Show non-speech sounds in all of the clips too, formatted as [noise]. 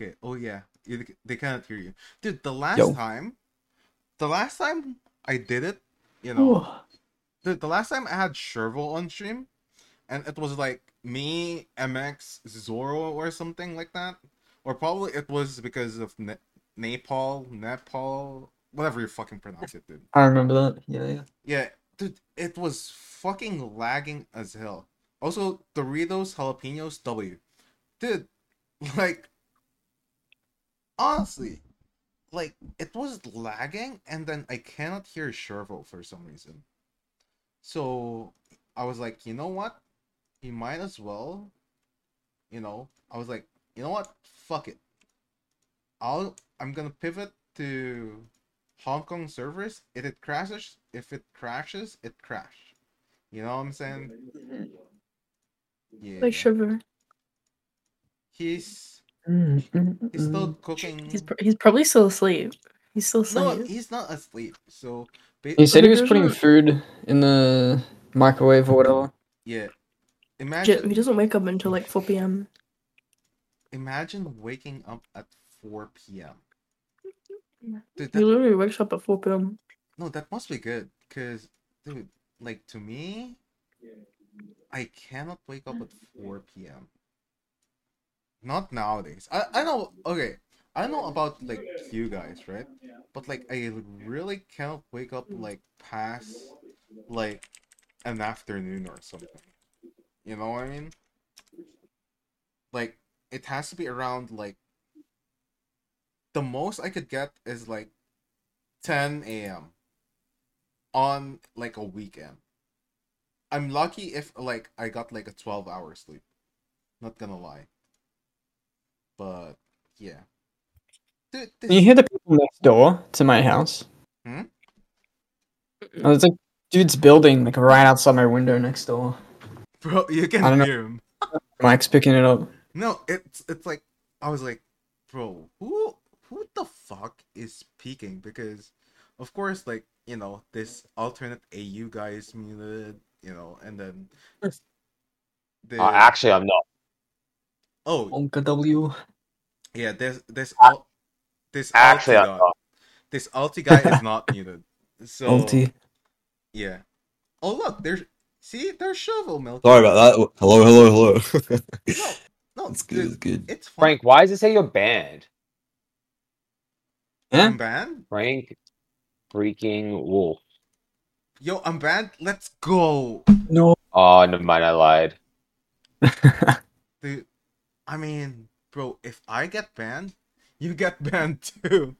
Okay. Oh yeah. You, they cannot hear you, dude. The last Yo. time, the last time I did it, you know, the, the last time I had Sherville on stream, and it was like me, MX, Zoro, or something like that, or probably it was because of ne- Nepal, Nepal, whatever you fucking pronounce it, dude. I remember that. Yeah, yeah. Yeah, dude, it was fucking lagging as hell. Also, Doritos Jalapenos W. Dude, [laughs] like, honestly, like, it was lagging, and then I cannot hear Sherville for some reason. So, I was like, you know what? He might as well, you know, I was like, you know what? Fuck it. I'll, I'm gonna pivot to Hong Kong servers. If it crashes, if it crashes, it crash. You know what I'm saying? Yeah. Like sugar. He's Mm, mm, he's still mm. cooking. He's pr- he's probably still asleep. He's still no, asleep. he's not asleep. So ba- He said he was putting no- food in the microwave or whatever. yeah. Imagine he doesn't wake up until like 4 p.m. imagine waking up at 4 p.m. Dude, He literally wakes up at 4 p.m. no, that must be good. Cause dude, like to me, I cannot wake up at 4 p.m. Not nowadays. I, I know okay. I know about like you guys, right? But like I really can't wake up like past like an afternoon or something. You know what I mean? Like it has to be around like the most I could get is like 10 a.m. on like a weekend. I'm lucky if like I got like a 12 hour sleep. Not gonna lie. But yeah. Dude, Can you hear the people next door to my house? Hmm? Oh, it's like dude's building like right outside my window next door. bro, you I can don't know. hear him. Mike's picking it up. No, it's it's like I was like, bro, who who the fuck is speaking? Because of course, like you know, this alternate AU guy is muted, you know, and then the Uh, actually, I'm not. Oh Onka W. yeah, this this al- this Actually, alti guy, this alti guy is not [laughs] muted. So Ulti. yeah. Oh look, there's see there's shovel milk. Sorry about that. Hello, hello, hello. No, no, [laughs] It's good. It's good. it's fine. Frank, why does it say you're banned? Yeah? I'm banned. Frank freaking Wolf. Yo, I'm banned. Let's go. No. Oh, never mind, I lied. [laughs] Dude, I mean, bro, if I get banned, [laughs] you get banned too.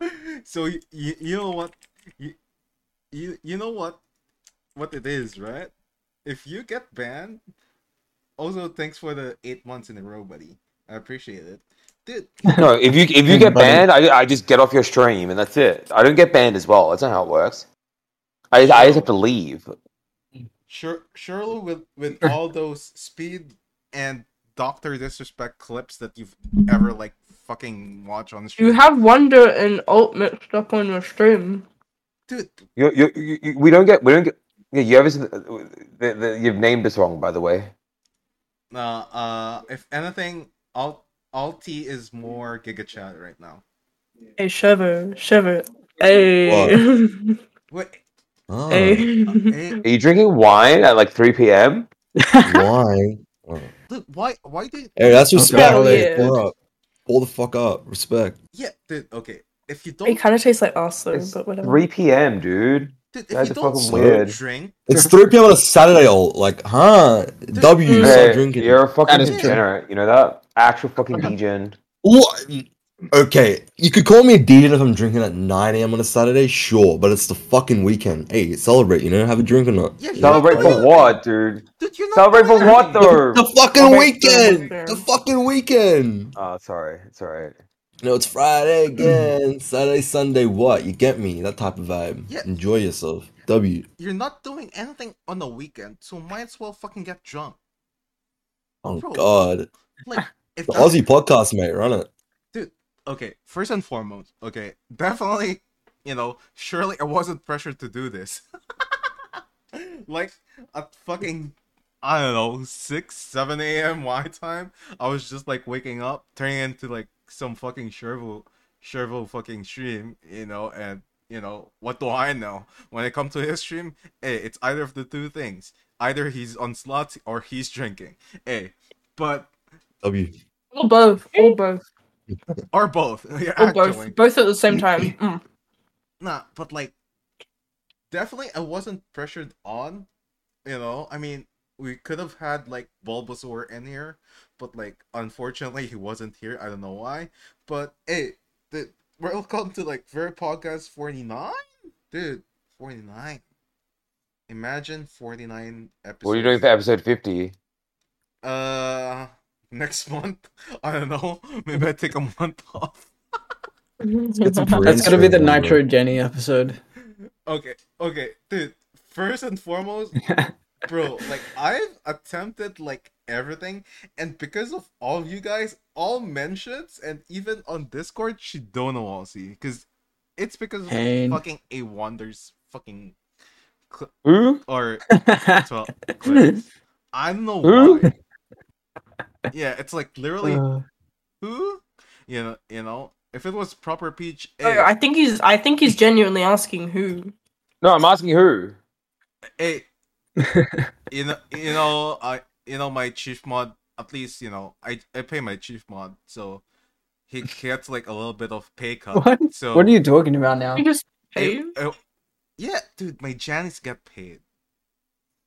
[laughs] so you, you, you know what you, you you know what what it is, right? If you get banned, also thanks for the eight months in a row, buddy. I appreciate it, dude. [laughs] No, if you if you get banned, I, I just get off your stream and that's it. I don't get banned as well. That's not how it works. I I just have to leave. Sure, surely with with all those speed and Doctor Disrespect clips that you've ever like fucking watched on the stream, You have Wonder and Alt mixed up on your stream. dude. You, you, you, you- we don't get we don't get. Yeah, you ever seen the, the, the, you've named this wrong, by the way. Uh, uh, if anything, Alt Alti is more Giga Chad right now. Hey, Shiver, Shiver. Hey. [laughs] Wait, Ah, hey. hey, Are you drinking wine at like 3 p.m.? [laughs] why? Oh. Dude, why, why did? Hey, that's respect. Hell Hey, yeah. pull up. Pull the fuck up. Respect. Yeah, dude. Okay, if you don't, It kind of tastes like us, It's but whatever. 3 p.m., dude. dude, if That's you don't fucking weird. drink, It's 3 p.m. on a Saturday, old. Like, huh? W, Mm. Hey, drinking. you're a fucking That is degenerate. You know that? Actual fucking degen. What? Okay, you could call me a DJ if I'm drinking at 9 a.m. on a Saturday, sure, but it's the fucking weekend. Hey, celebrate, you know? Have a drink or not. Yeah, you're Celebrate for what, dude? dude, you're not Celebrate for what, though? The fucking Okay, weekend! fair. The fucking weekend! Oh, sorry. It's alright. No, it's Friday again. Saturday, Sunday, what? You get me? That type of vibe. Yeah. Enjoy yourself. W. You're not doing anything on the weekend, so might as well fucking get drunk. Oh, Bro. God. Like, if The Aussie podcast, mate. Run it. Okay, first and foremost, okay, definitely, you know, surely I wasn't pressured to do this. [laughs] like, a fucking, I don't know, 6, 7 a.m. my time. I was just like waking up, turning into like some fucking Shervo, Shervo fucking stream, you know, and you know, what do I know? When it comes to his stream, hey, it's either of the two things. Either he's on slots or he's drinking. Hey, but W. Or both. Or both. [laughs] or both. [laughs] Yeah, Or both. Both at the same time. [clears throat] Mm. Nah, but like, definitely, I wasn't pressured on. You know, I mean, we could have had like Bulbasaur in here, but like, unfortunately, he wasn't here. I don't know why. But hey, the welcome to like VeryPog Cast forty nine, dude. Forty nine. Imagine forty nine episodes. What are you doing for episode 50? Uh, next month. I don't know. [laughs] Maybe I take a month [laughs] off. Get some That's gonna be the brainstorming. Nitro Jenny episode. Okay, okay, dude. First and foremost, [laughs] bro like i've attempted like everything and because of all of you guys all mentions and even on discord she don't know all see because it's because of fucking a wonders fucking Who? or 12 i don't know Who? why yeah it's like literally Uh, who you know you know if it was proper peach Oh, I think he's. I think he's genuinely asking who. No, I'm asking who. hey [laughs] you know you know i you know my chief mod at least you know i i pay my chief mod so he gets like a little bit of pay cut what? so What are you talking about now? He just it- paid. it- yeah dude my janice get paid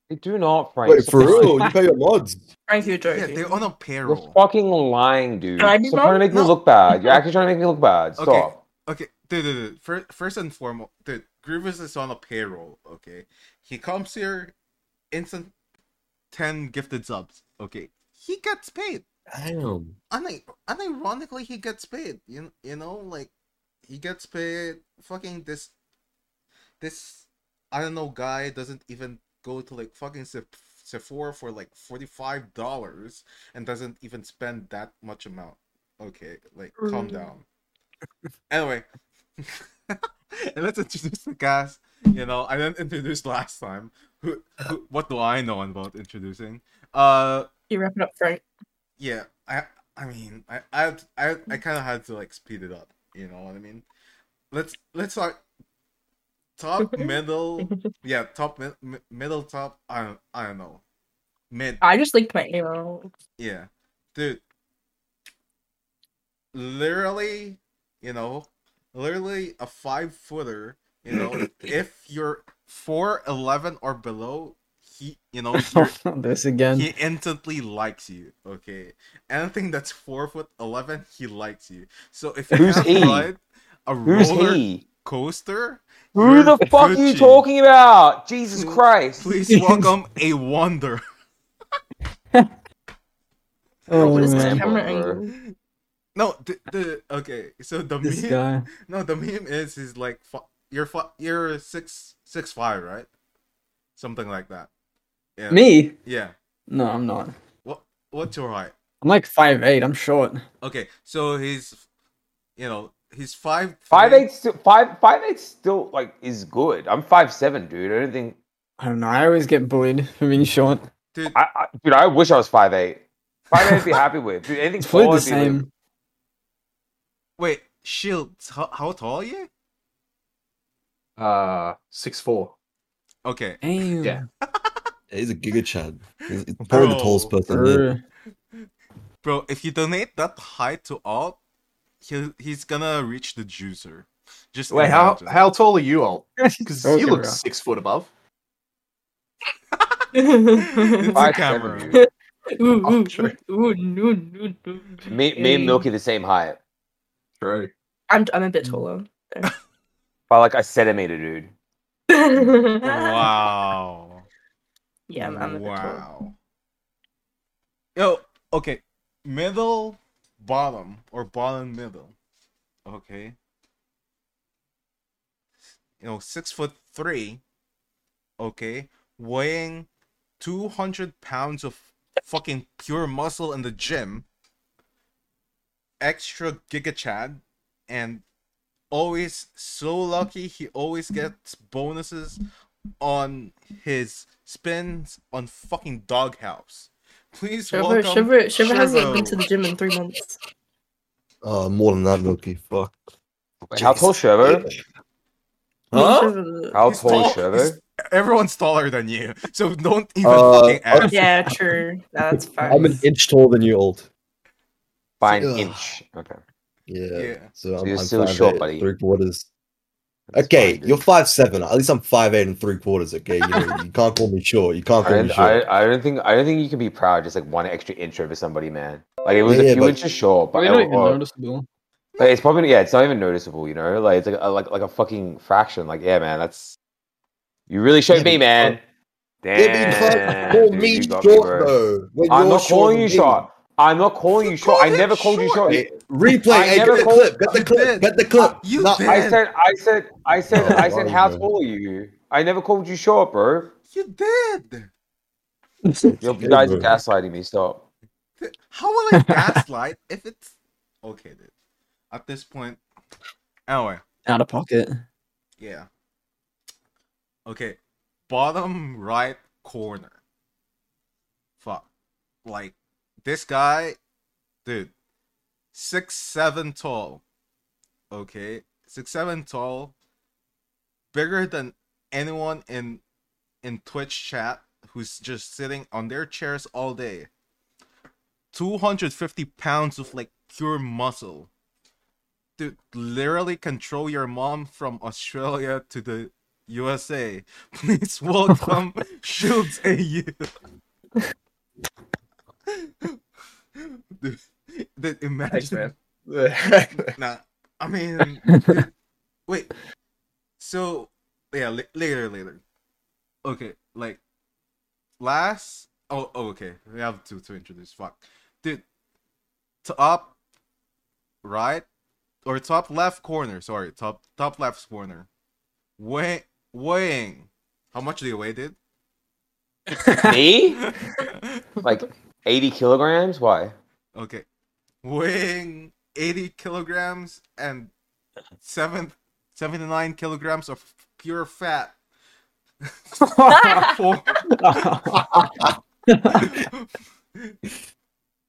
They do not, Frank. Wait, for real? You pay your mods? Frank, you're yeah joking. they're on a payroll. You're payroll fucking lying, dude. Can I be Stop trying to wrong? make me look bad. You're actually trying to make me look bad. Stop. Okay. okay dude, dude, dude. First, first and foremost dude grievous is on a payroll okay he comes here instant 10 gifted subs okay he gets paid Damn. Uni- unironically he gets paid you, you know like he gets paid fucking this this i don't know guy doesn't even go to like fucking Seph- sephora for like $45 and doesn't even spend that much amount. Okay like calm Mm. down. Anyway [laughs] and let's introduce the cast you know i didn't introduce last time. Who, who what do i know about introducing? Uh You wrap it up, Frank. yeah i i mean i i i, I kind of had to like speed it up you know what i mean? Let's let's start top [laughs] middle yeah top mi- middle top i don't i don't know mid I just linked my email. yeah dude literally you know literally a five footer you know [clears throat] if you're 411 or below he you know [laughs] [laughs] this again. he instantly likes you. Okay, anything that's four foot eleven, he likes you. So if you Who's can't he? ride a Who's roller he? Coaster, Who you're the fuck are you talking about? Jesus Christ. Please welcome [laughs] a wonder. [laughs] oh what is this man, camera angle? No, the, the okay. So the this meme, guy. no, the meme is is like you're fu- you're six six five, right? Something like that. Yeah. Me? Yeah. No, I'm not. What what's your height? I'm like five eight. I'm short. Okay, so he's, you know, he's five five eight still five five eight still like is good. I'm five seven, dude. I don't think I don't know. I always get bullied for being short. Dude, I, I dude. I wish I was five eight. Five eight, I'd be happy with. Dude, anything It's probably taller, the I'd like- same. wait, Shield, how, how tall are you? Uh, six four. Okay, Damn. Yeah. [laughs] He's a giga chad. He's he's probably the tallest person there. Bro, if you donate that height to Alt, he he's gonna reach the juicer. Just Wait, how imagine. how tall are you, Alt? Because [laughs] Talking you look about. six foot above. [laughs] [laughs] it's a camera. Ooh, Oh, ooh, true. ooh, ooh, ooh, ooh. Me, me and Milky the same height True. I'm I'm a bit mm. taller. by like a centimeter, dude. Wow. Yeah, I'm, I'm a bit taller. wow. Yo, okay, middle, bottom, or bottom middle. Okay. You know, six foot three. Okay, weighing two hundred pounds of fucking pure muscle in the gym. Extra giga chad, and always so lucky. He always gets bonuses on his spins on fucking Doghouse. Please Shiver, welcome Shiver, Shiver hasn't been to the gym in three months. Uh, more than that, Milky. Fuck. Wait, how tall, Shervo? Huh? Shiver- How He's tall, tall- is Shervo? he's- Everyone's taller than you, so don't even Uh, fucking ask. Yeah, true. That's [laughs] fine. I'm an inch taller than you, old. By an Ugh. inch. Okay. Yeah. Yeah. So I'm, you're I'm still short, eight, buddy. Three quarters. That's Okay, fine, you're five seven. At least I'm five eight and three quarters. Okay, you know you [laughs] can't call me short. You can't I call me don't, I, short. I don't think I don't think you can be proud just like one extra inch over somebody, man. Like it was Yeah, a few but- inches short, but Probably it- not even or- uh, noticeable. like, it's probably yeah, it's not even noticeable, you know. Like it's like a, like like a fucking fraction. Like yeah, man, that's you really showed Yeah, me, but- man. Damn, yeah, but you can't call dude, me you short bro. though. I'm not calling you short. I'm not calling you short. I never called you short. Hey, replay. I hey, never get the called- clip. Get the clip. did. Get the clip. You Nah, did. I said, I said, I oh, said, Oh, I said, right, how bro. tall are you? I never called you short, bro. You did. [laughs] You guys are gaslighting me. Stop. How will I gaslight [laughs] if it's okay, dude? At this point, anyway, Out of pocket. yeah. Okay, bottom right corner. Fuck, like this guy, dude, six seven tall. Okay, six seven tall, bigger than anyone in in Twitch chat who's just sitting on their chairs all day. 250 pounds of like pure muscle. to literally control your mom from Australia to the USA. [laughs] Please welcome [laughs] Shields AU. [laughs] dude, [laughs] dude, imagine. [laughs] Nah, I mean, [laughs] wait. So, yeah, la- later, later. Okay, like last. Oh, oh, okay. We have to to introduce. Fuck, dude. Top right or top left corner. Sorry, top top left corner. Weigh, weighing. How much do you weigh, dude? Me? Like 80 kilograms? Why? okay, weighing eighty kilograms and seven, 79 kilograms of pure fat. [laughs]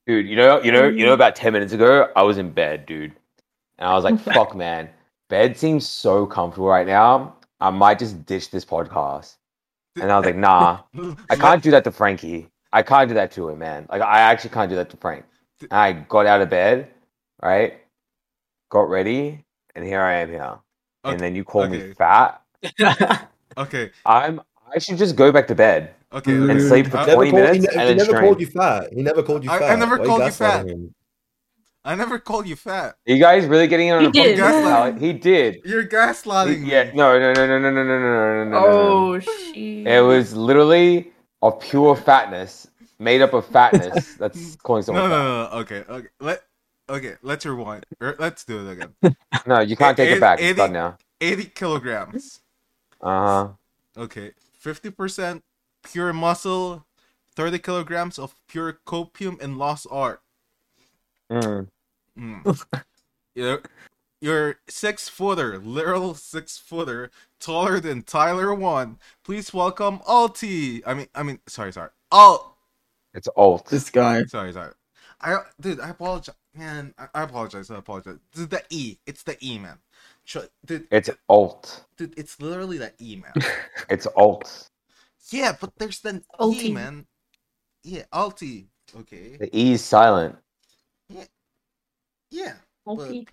Dude, you know, you know, you know. About 10 minutes ago, I was in bed, dude, and I was like, [laughs] "Fuck, man, bed seems so comfortable right now. I might just ditch this podcast." And I was like, "Nah, I can't do that to Frankie. I can't do that to him, man. Like, I actually can't do that to Frank." And I got out of bed, right? Got ready, and here I am here. Okay, And then you call okay. me fat. Okay, I'm. I should just go back to bed. okay. And okay. sleep for I- 20 called- minutes he, ne- and he never stream. called you fat. He never called you I- I never Why called you fat. I never called you fat. Are you guys really getting in on He a did. podcast? He did. You're gaslighting me. yeah. No. No. No. No. No. No. No. No. No. No. no. Oh, shit. It was literally of pure fatness, made up of fatness. [laughs] That's calling No, someone. no, fat. no, no. Okay, okay. Let okay. Let's rewind. Er, Let's do it again. No, you can't take Eight- it back. It's eighty- done now. Eighty kilograms. Uh huh. Okay, fifty percent pure muscle, thirty kilograms of pure copium and lost art. Mm. Mm. you're, you're six footer, literal six footer, taller than Tyler1. Please welcome Alti. I mean, I mean, sorry, sorry. Alt. It's alt. this guy. Sorry, sorry. I dude, I apologize, man. I, I apologize. I apologize. Dude, the E. It's the E, man. Tr- Dude, It's alt. dude, it's literally the E, man. [laughs] It's alt. yeah, but there's the E, Alti. man. Yeah, Alti. Okay. The E is silent. Yeah, Multi-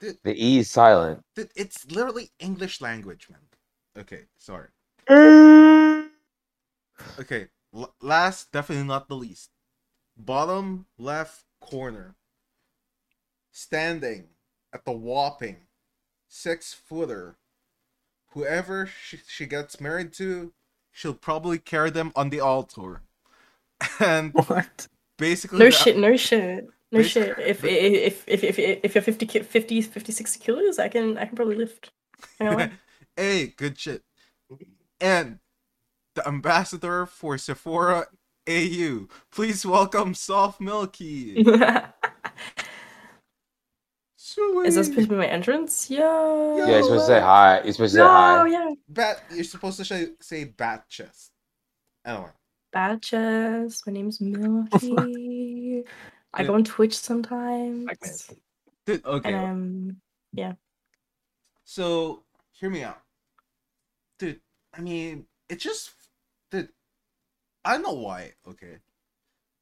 The E is silent. dude, it's literally English language, man. Okay, sorry. [laughs] Okay, l- last, definitely not the least. Bottom left corner. Standing at the whopping six footer. Whoever she, she gets married to, she'll probably carry them on the altar. [laughs] And What? basically, No the- shit, no shit. No shit. If if if if if, if you're 50, 50, 50, 60 kilos, I can I can probably lift. Hang on. [laughs] hey, good shit. And the ambassador for Sephora AU. Please welcome Soft Milky. [laughs] Is that supposed to be my entrance? Yeah. Yeah, Yeah, you're supposed to say hi. You're supposed to say No, hi. yeah. bat? You're supposed to say, say BatChest. Anyway, chest. My name's Milky. [laughs] I go on Twitch sometimes. dude. Okay. And um, So hear me out, dude. I mean, it just, dude. I don't know why. Okay,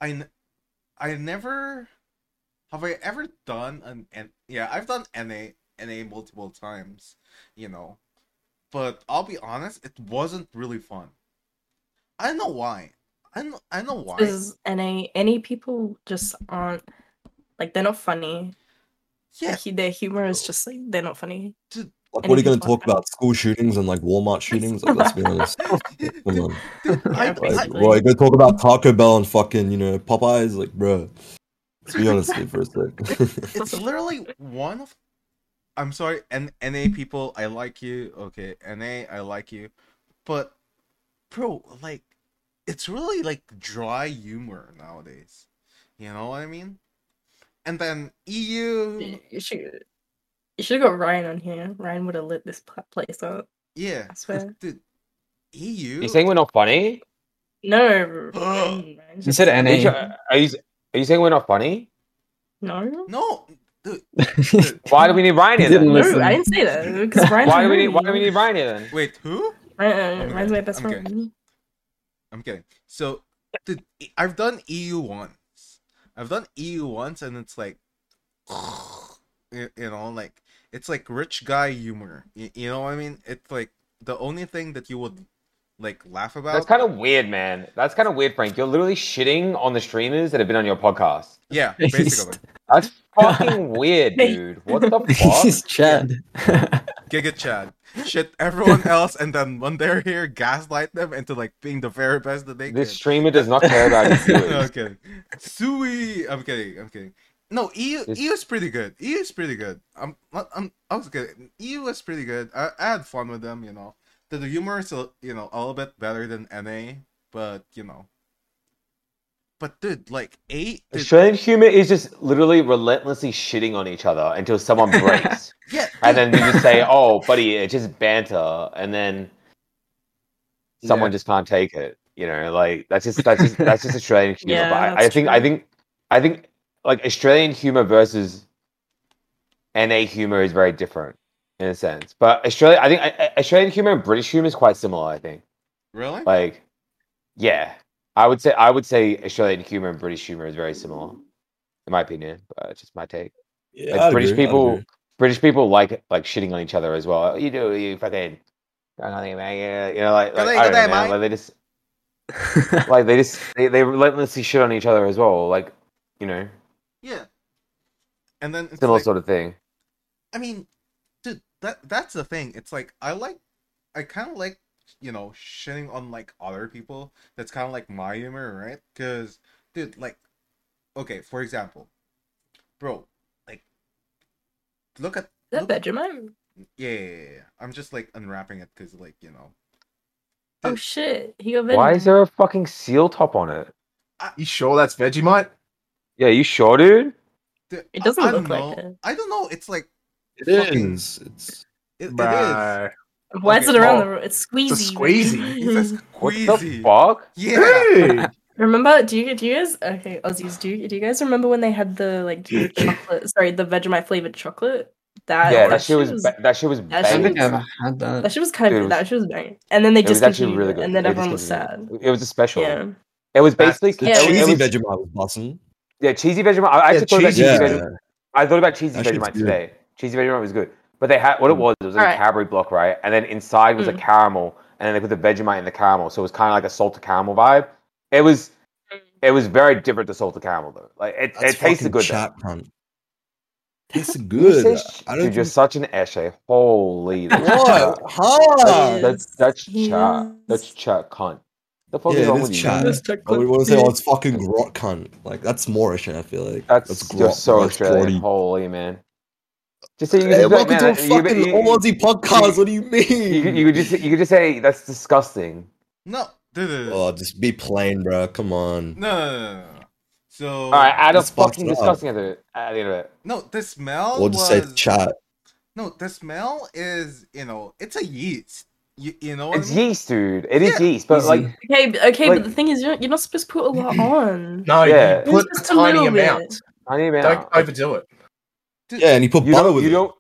I, I never, have I ever done an, an yeah I've done NA NA multiple times, you know, but I'll be honest, it wasn't really fun. I don't know why. I know I know why. Because any any people just aren't like they're not funny. Yeah, Like, their humor is just like they're not funny. Like, what are you going to talk about? School shootings and like Walmart shootings? Like, let's be honest. [laughs] Come on. Dude, I, Yeah, I, Like, basically. well, you go talk about Taco Bell and fucking, you know, Popeyes. Like, bro, let's be honest here for a sec. it's literally one of I'm sorry, N- NA people, I like you. Okay, NA, I like you. But bro, like it's really like dry humor nowadays. You know what I mean? And then EU You you should you have got Ryan on here. Ryan would have lit this place up. yeah, I swear. [laughs] dude, EU You saying we're not funny? No, Ryan, [gasps] Ryan's You just- said Are you, are you are you saying we're not funny? No, No, dude, dude, [laughs] Why do we need Ryan He here then? didn't no, listen. I didn't say that because Ryan's Why do we need Why do we need Ryan here then? wait, who? Ryan, uh, I'm Ryan's my best I'm okay. friend. I'm kidding. So, dude, I've done EU once. I've done EU once, and it's like, [sighs] you, you know, like it's like rich guy humor. You, you know what I mean? It's like the only thing that you would like laugh about. That's kind of weird, man. That's kind of weird, Frank. You're literally shitting on the streamers that have been on your podcast. yeah, [laughs] basically. That's fucking weird, [laughs] dude. What the [laughs] fuck? He's Chad. Giga Chad, shit everyone else, and then when they're here, gaslight them into like being the very best that they This can. This streamer does not care about you. okay. I'm kidding. Sui. I'm kidding. I'm kidding. No, EU This- EU is pretty good. EU is pretty good. I'm not. I'm. I was kidding. EU is pretty good. I, I had fun with them. You know, the, the humor is a, you know a little bit better than NA, but you know. But dude, like eight. Dude, Australian humor is just literally relentlessly shitting on each other until someone [laughs] breaks. yeah, and then you just say, "Oh, buddy, it's just banter," and then someone just can't take it. You know, like that's just that's just that's just Australian humor. Yeah, but I, I that's think I think I think like Australian humor versus NA humor is very different in a sense. But Australia, I think I, I- Australian humor and British humor is quite similar. I think, really? like, yeah, I would say I would say Australian humor and British humor is very similar, in my opinion. But it's just my take. Yeah, Like, British agree, people. British people like like shitting on each other as well. You do, you fucking, nothing, man. You know, like, like day, I don't know, day, man, mate. like they just [laughs] like they just they, they relentlessly shit on each other as well. Like, you know, Yeah. And then it's similar like, sort of thing. I mean, dude, that that's the thing. It's like I like, I kind of like, you know, shitting on like other people. That's kind of like my humor, right? Because, dude, like, okay, for example, bro, like, look at Is that look at- Vegemite? yeah, yeah, yeah, yeah. I'm just like unwrapping it because, like, you know, Oh shit, he got Vegemite. Why is there a fucking seal top on it? You sure that's Vegemite? Yeah, you sure, dude? dude, It doesn't I, I look don't like know. it. I don't know. It's like It fucking- is. It's it, it is. Bruh. Why is it around oh, the? ro- It's squeezy. it's a squeezy. [laughs] He says What the fuck? Yeah. Dude. [laughs] Remember? Do you do you guys? Okay, Aussies. Do you do you guys remember when they had the like the [clears throat] chocolate? Sorry, the Vegemite flavored chocolate. That Yeah, that shit was ba- that shit was that shit don't banging. think was- had that. That shit was kind of was- that shit was banging. And then they It was discontinued actually really good. and then They everyone was sad. it. It was a special. Yeah. It was basically the Yeah, it was- it cheesy was- Vegemite was busting. Yeah, cheesy Vegemite. I actually Yeah, thought about cheesy cheesy Yeah. Vegemite. I thought about cheesy That Vegemite today. Cheesy Vegemite was good, but they had what it Mm. was. It was like Alright. a Cadbury block, right? And then inside was a Mm. caramel, and then they put the Vegemite in the caramel, so it was kind of like a salted caramel vibe. It was, it was very different to salted caramel though. Like it, That's it tasted good. Chat cunt. [laughs] Tasted though. You good. say I don't Dude, you're such an eshe. Holy. [laughs] that's What? chat. Huh? That's that's He chat. is. That's chat cunt. The fuck Yeah, is wrong it is with you? chat. man? I would want to say, oh, it's fucking grot cunt. Like that's more Asian. I feel like That's, you're so that's Australian. grotty. Holy man. Just say you Hey, just be like, welcome to a man, you- fucking you- all Aussie podcast. What do you mean? You could, you could just you could just say that's disgusting. No, dude, dude, dude. Oh, just be plain, bro. Come on. No, no, no, no, no. So All right, add us fucking up. disgusting at the at the end of it. no, the smell Or just was say chat. no, the smell is you know it's a yeast. You, you know what It's I mean? yeast, dude. It is Yeah. yeast, but Easy. like Okay, okay, Like- but the thing is, you're, you're not supposed to put a lot [laughs] on. No, Yeah. you put a Just a tiny little bit. amount. I don't overdo it. Dude, Yeah, and you put you butter with you it. don't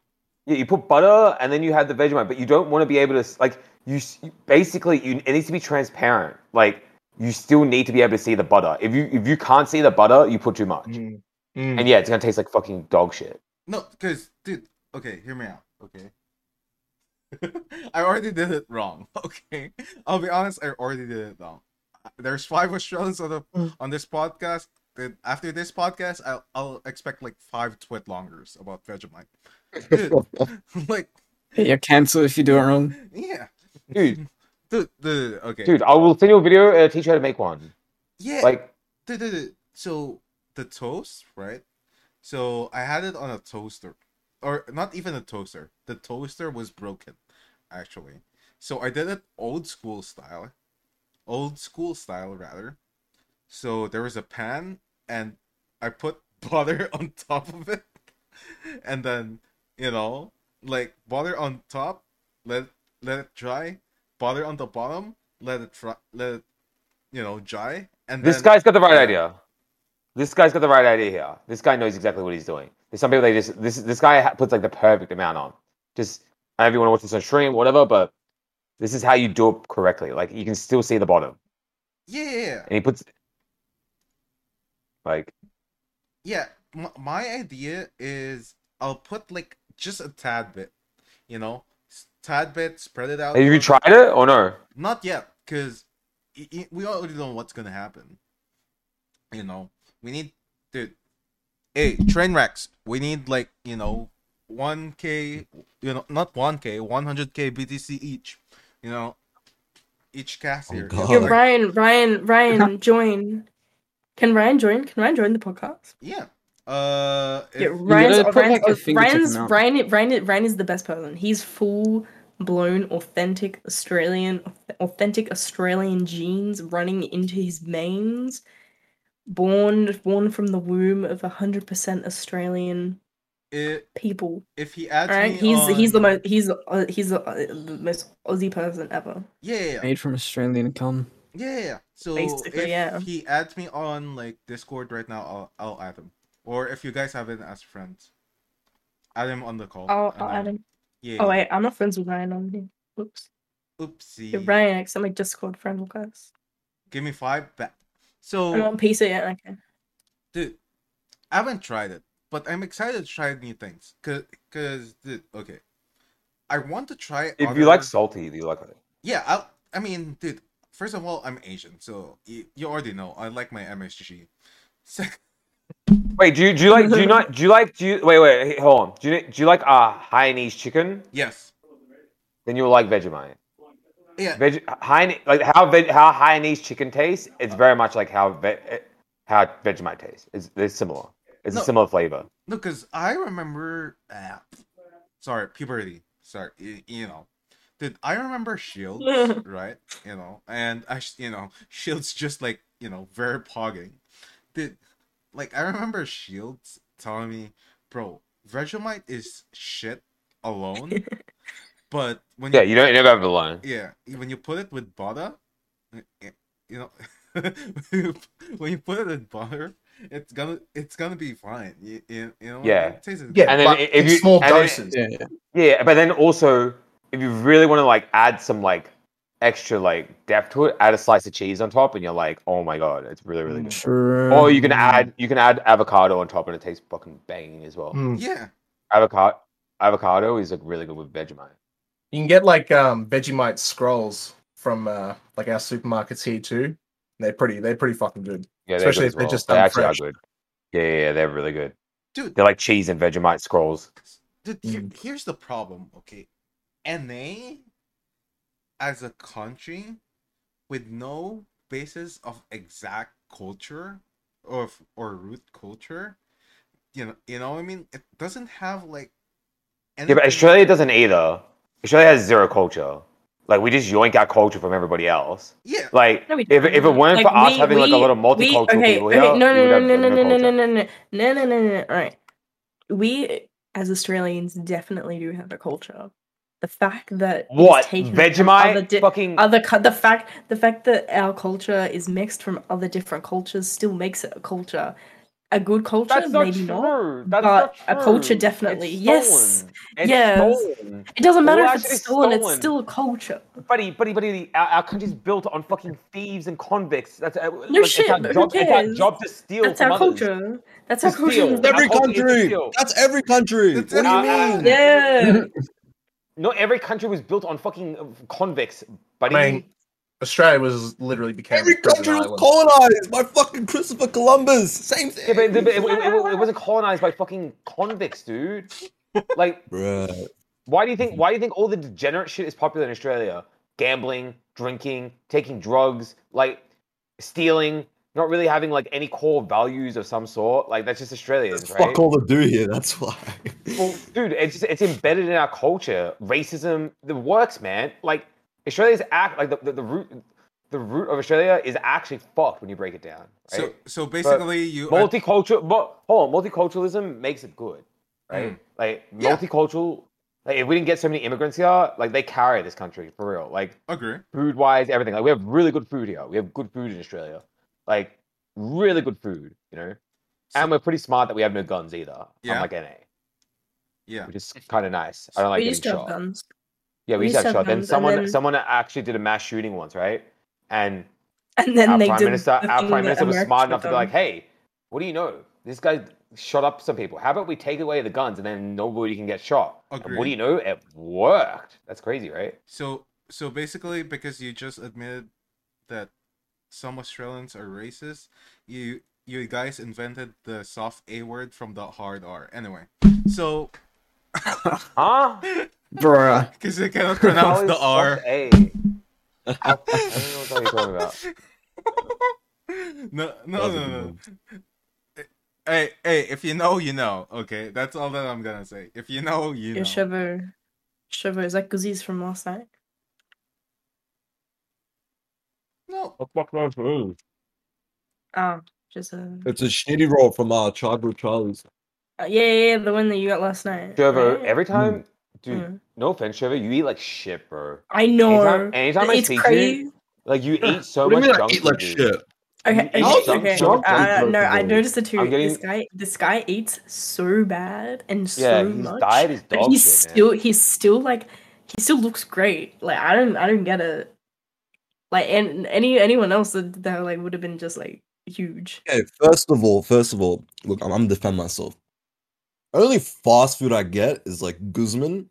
yeah, you put butter and then you have the Vegemite, but you don't want to be able to like you you- basically you it needs to be transparent. Like you still need to be able to see the butter. If you if you can't see the butter, you put too much. Mm. Mm. And yeah, it's gonna taste like fucking dog shit. No, because dude, okay, hear me out. Okay. [laughs] I already did it wrong. [laughs] Okay, I'll be honest. I already did it wrong. There's five Australians on the Mm. on this podcast. That after this podcast, I'll I'll expect like five twit longers about Vegemite. Dude, [laughs] like You're cancelled if you do it wrong. yeah, Dude, dude, dude, okay, dude, I will send you a video and teach you how to make one. yeah, Like dude, dude, dude. So the toast, right? So I had it on a toaster, or not even a toaster. The toaster was broken, actually. So I did it old school style, old school style rather. So there was a pan, and I put [laughs] butter on top of it, and then you know, like butter on top, let let it dry, butter on the bottom, let it dry, let it, you know, dry, and this then, guy's got the right yeah. idea. This guy's got the right idea here. This guy knows exactly what he's doing. There's some people they just this this guy puts like the perfect amount on. Just I don't know if you want to watch this on stream, whatever, but this is how you do it correctly. Like you can still see the bottom, Yeah, yeah, yeah. and he puts like yeah m- my idea is i'll put like just a tad bit you know tad bit spread it out have you tried it or no? not yet because we already know what's gonna happen you know we need dude hey Trainwrecks we need like you know 1k you know not 1k 100k btc each you know each cast Oh, here God. Yo, Like, Ryan, Ryan, Ryan, [laughs] join. Can Ryan join? Can Ryan join the podcast? yeah uh Yeah, if- Ryan's, Ryan's, like, Ryan's. Ryan, Ryan, Ryan is the best person. He's full blown authentic Australian, authentic Australian genes running into his veins. Born, born from the womb of hundred percent Australian it, people. if he adds All right, me he's he's the most he's uh, he's uh, the most Aussie person ever. yeah, yeah, yeah. Made from Australian cum. Yeah, yeah, yeah. So Basically, if yeah. he adds me on like Discord right now, I'll I'll add him. Or if you guys haven't as friends, add him on the call. I'll, I'll add him. Yeah. Oh wait, I'm not friends with Ryan on here. Oops. Oopsie. Yeah, Ryan, accept my Discord friend request. Give me five back. I'm So, on PC yet. Okay. dude, I haven't tried it, but I'm excited to try new things. Cause, cause, dude, okay, I want to try. if you like salty, do you like it. yeah, I, I mean, dude. First of all, I'm Asian, so you, you already know I like my MSG. Sec- Wait, do you do you like do you [laughs] not do you like do you wait wait hold on do you do you like uh Hainanese chicken? yes, Then you'll like Vegemite. Yeah, Veg Haine like how veg how Hainanese chicken tastes. It's very much like how ve- eh, how Vegemite tastes. It's it's similar. It's No. a similar flavor. No, because I remember. ah, sorry, puberty. Sorry, y- you know, dude. I remember Shields, [laughs] right? You know, and I, you know, Shields just like you know very pogging. Dude, like I remember Shields telling me, bro, Vegemite is shit alone, [laughs] but when Yeah, you you don't you never have to learn. yeah, when you put it with butter, y- y- you know, [laughs] when you put it in butter, it's gonna it's gonna be fine. You, you, you know, Yeah. it tastes Yeah, And then but if in you- small and then- doses. Yeah, yeah. Yeah, but then also if you really want to like add some like extra like depth to it, add a slice of cheese on top, and you're like, oh my god, it's really really good. True. Or you can add you can add avocado on top, and it tastes fucking banging as well. Mm. Yeah, Avocado avocado is like really good with Vegemite. You can get like um Vegemite scrolls from uh like our supermarkets here too. They're pretty they're pretty fucking good. Yeah, they're Especially good if as they're well. just they done actually fresh. are good. Yeah, yeah, yeah, they're really good. dude. They're like cheese and Vegemite scrolls. Dude, here, Mm. here's the problem. Okay, NA as a country with no basis of exact culture or or root culture, you know, you know what I mean. It doesn't have like. Yeah, but Australia doesn't either. Australia has zero culture. Like we just yoink our culture from everybody else. Yeah. Like No, we if, if it weren't Like, for us we- having like a we- lot of we- multicultural okay, people okay, here, no, no, no, no, no no, no, no, no, no, no, no, no, no. All right, we as Australians definitely do have a culture. The fact that What Vegemite? other di- fucking other cu- the fact the fact that our culture is mixed from other different cultures still makes it a culture. A good culture, That's not maybe true. not. That's but not a culture definitely. It's Yes. stolen. It's Yes. stolen. It doesn't matter Well, if it's stolen, it's still a culture. Buddy, buddy, buddy, our, our country's built on fucking thieves and convicts. That's uh, No like, shit, It's our, job, it's our job to steal That's from our others. culture. That's our culture. That's every Our culture is to country. That's every country. That's what do you every- mean? Yeah. [laughs] Not every country was built on fucking uh, convicts, buddy. I mean, Australia was literally became Every a prison country was island. colonized by fucking Christopher Columbus. Same thing. yeah, but, but it, it, it, it wasn't colonized by fucking convicts, dude. Like, [laughs] Bruh. why do you think? Why do you think all the degenerate shit is popular in Australia? Gambling, drinking, taking drugs, like stealing, not really having like any core values of some sort. Like that's just Australians, There's right? fuck all to do here. That's why. Well, dude, it's just, it's embedded in our culture. Racism, the works, man. Like Australia's act like the, the, the root the root of Australia is actually fucked when you break it down. Right? So so basically you multicultural, mo- hold on, multiculturalism makes it good, right? Mm. Like Yeah. multicultural. Like if we didn't get so many immigrants here, like they carry this country for real. Like agree. food wise, everything. Like we have really good food here. We have good food in Australia. Like really good food, you know. and we're pretty smart that we have no guns either. Yeah. Unlike NA, Yeah. which is kind of nice. I don't like we used to getting have shot. guns. Yeah, we we used to have shot. Then someone then- someone actually did a mass shooting once, right? And And then our they prime did minister, the our prime minister was smart should've enough to be like, "Hey, what do you know? This guy shot up some people. How about we take away the guns and then nobody can get shot?" And what do you know? It worked. That's crazy, right? So so basically because you just admitted that some Australians are racist, you you guys invented the soft A word from the hard R. Anyway. So Huh? [laughs] Bruh. because they cannot How pronounce the soft R. A. [laughs] I don't know what you're talking about. no, no, no, no. Hey, hey, if you know, you know. Okay, that's all that I'm gonna say. If you know, you Yeah, know. Shiver. Shiver. Is that Guzzies from last night? No, Oh, just a. It's a shitty roll from uh, Chargrill Charlie's. Uh, yeah, yeah, yeah, the one that you got last night. Trevor, right? every time, dude, Mm. no offense, Trevor, you eat like shit, bro. I know. Anytime, anytime I it's see you, like you eat so what much you mean I junk eat food, like dude. shit? Okay, okay, okay. junk Uh, no, I noticed it too. I'm getting- This guy, this guy eats so bad and Yeah, so his much, diet is but dog he's shit, man. still, he's still like, he still looks great. Like I don't, I don't get it. Like and any anyone else that, that like would have been just like huge. Okay, first of all, first of all, look, I'm, I'm defend myself. Only fast food I get is like Guzman,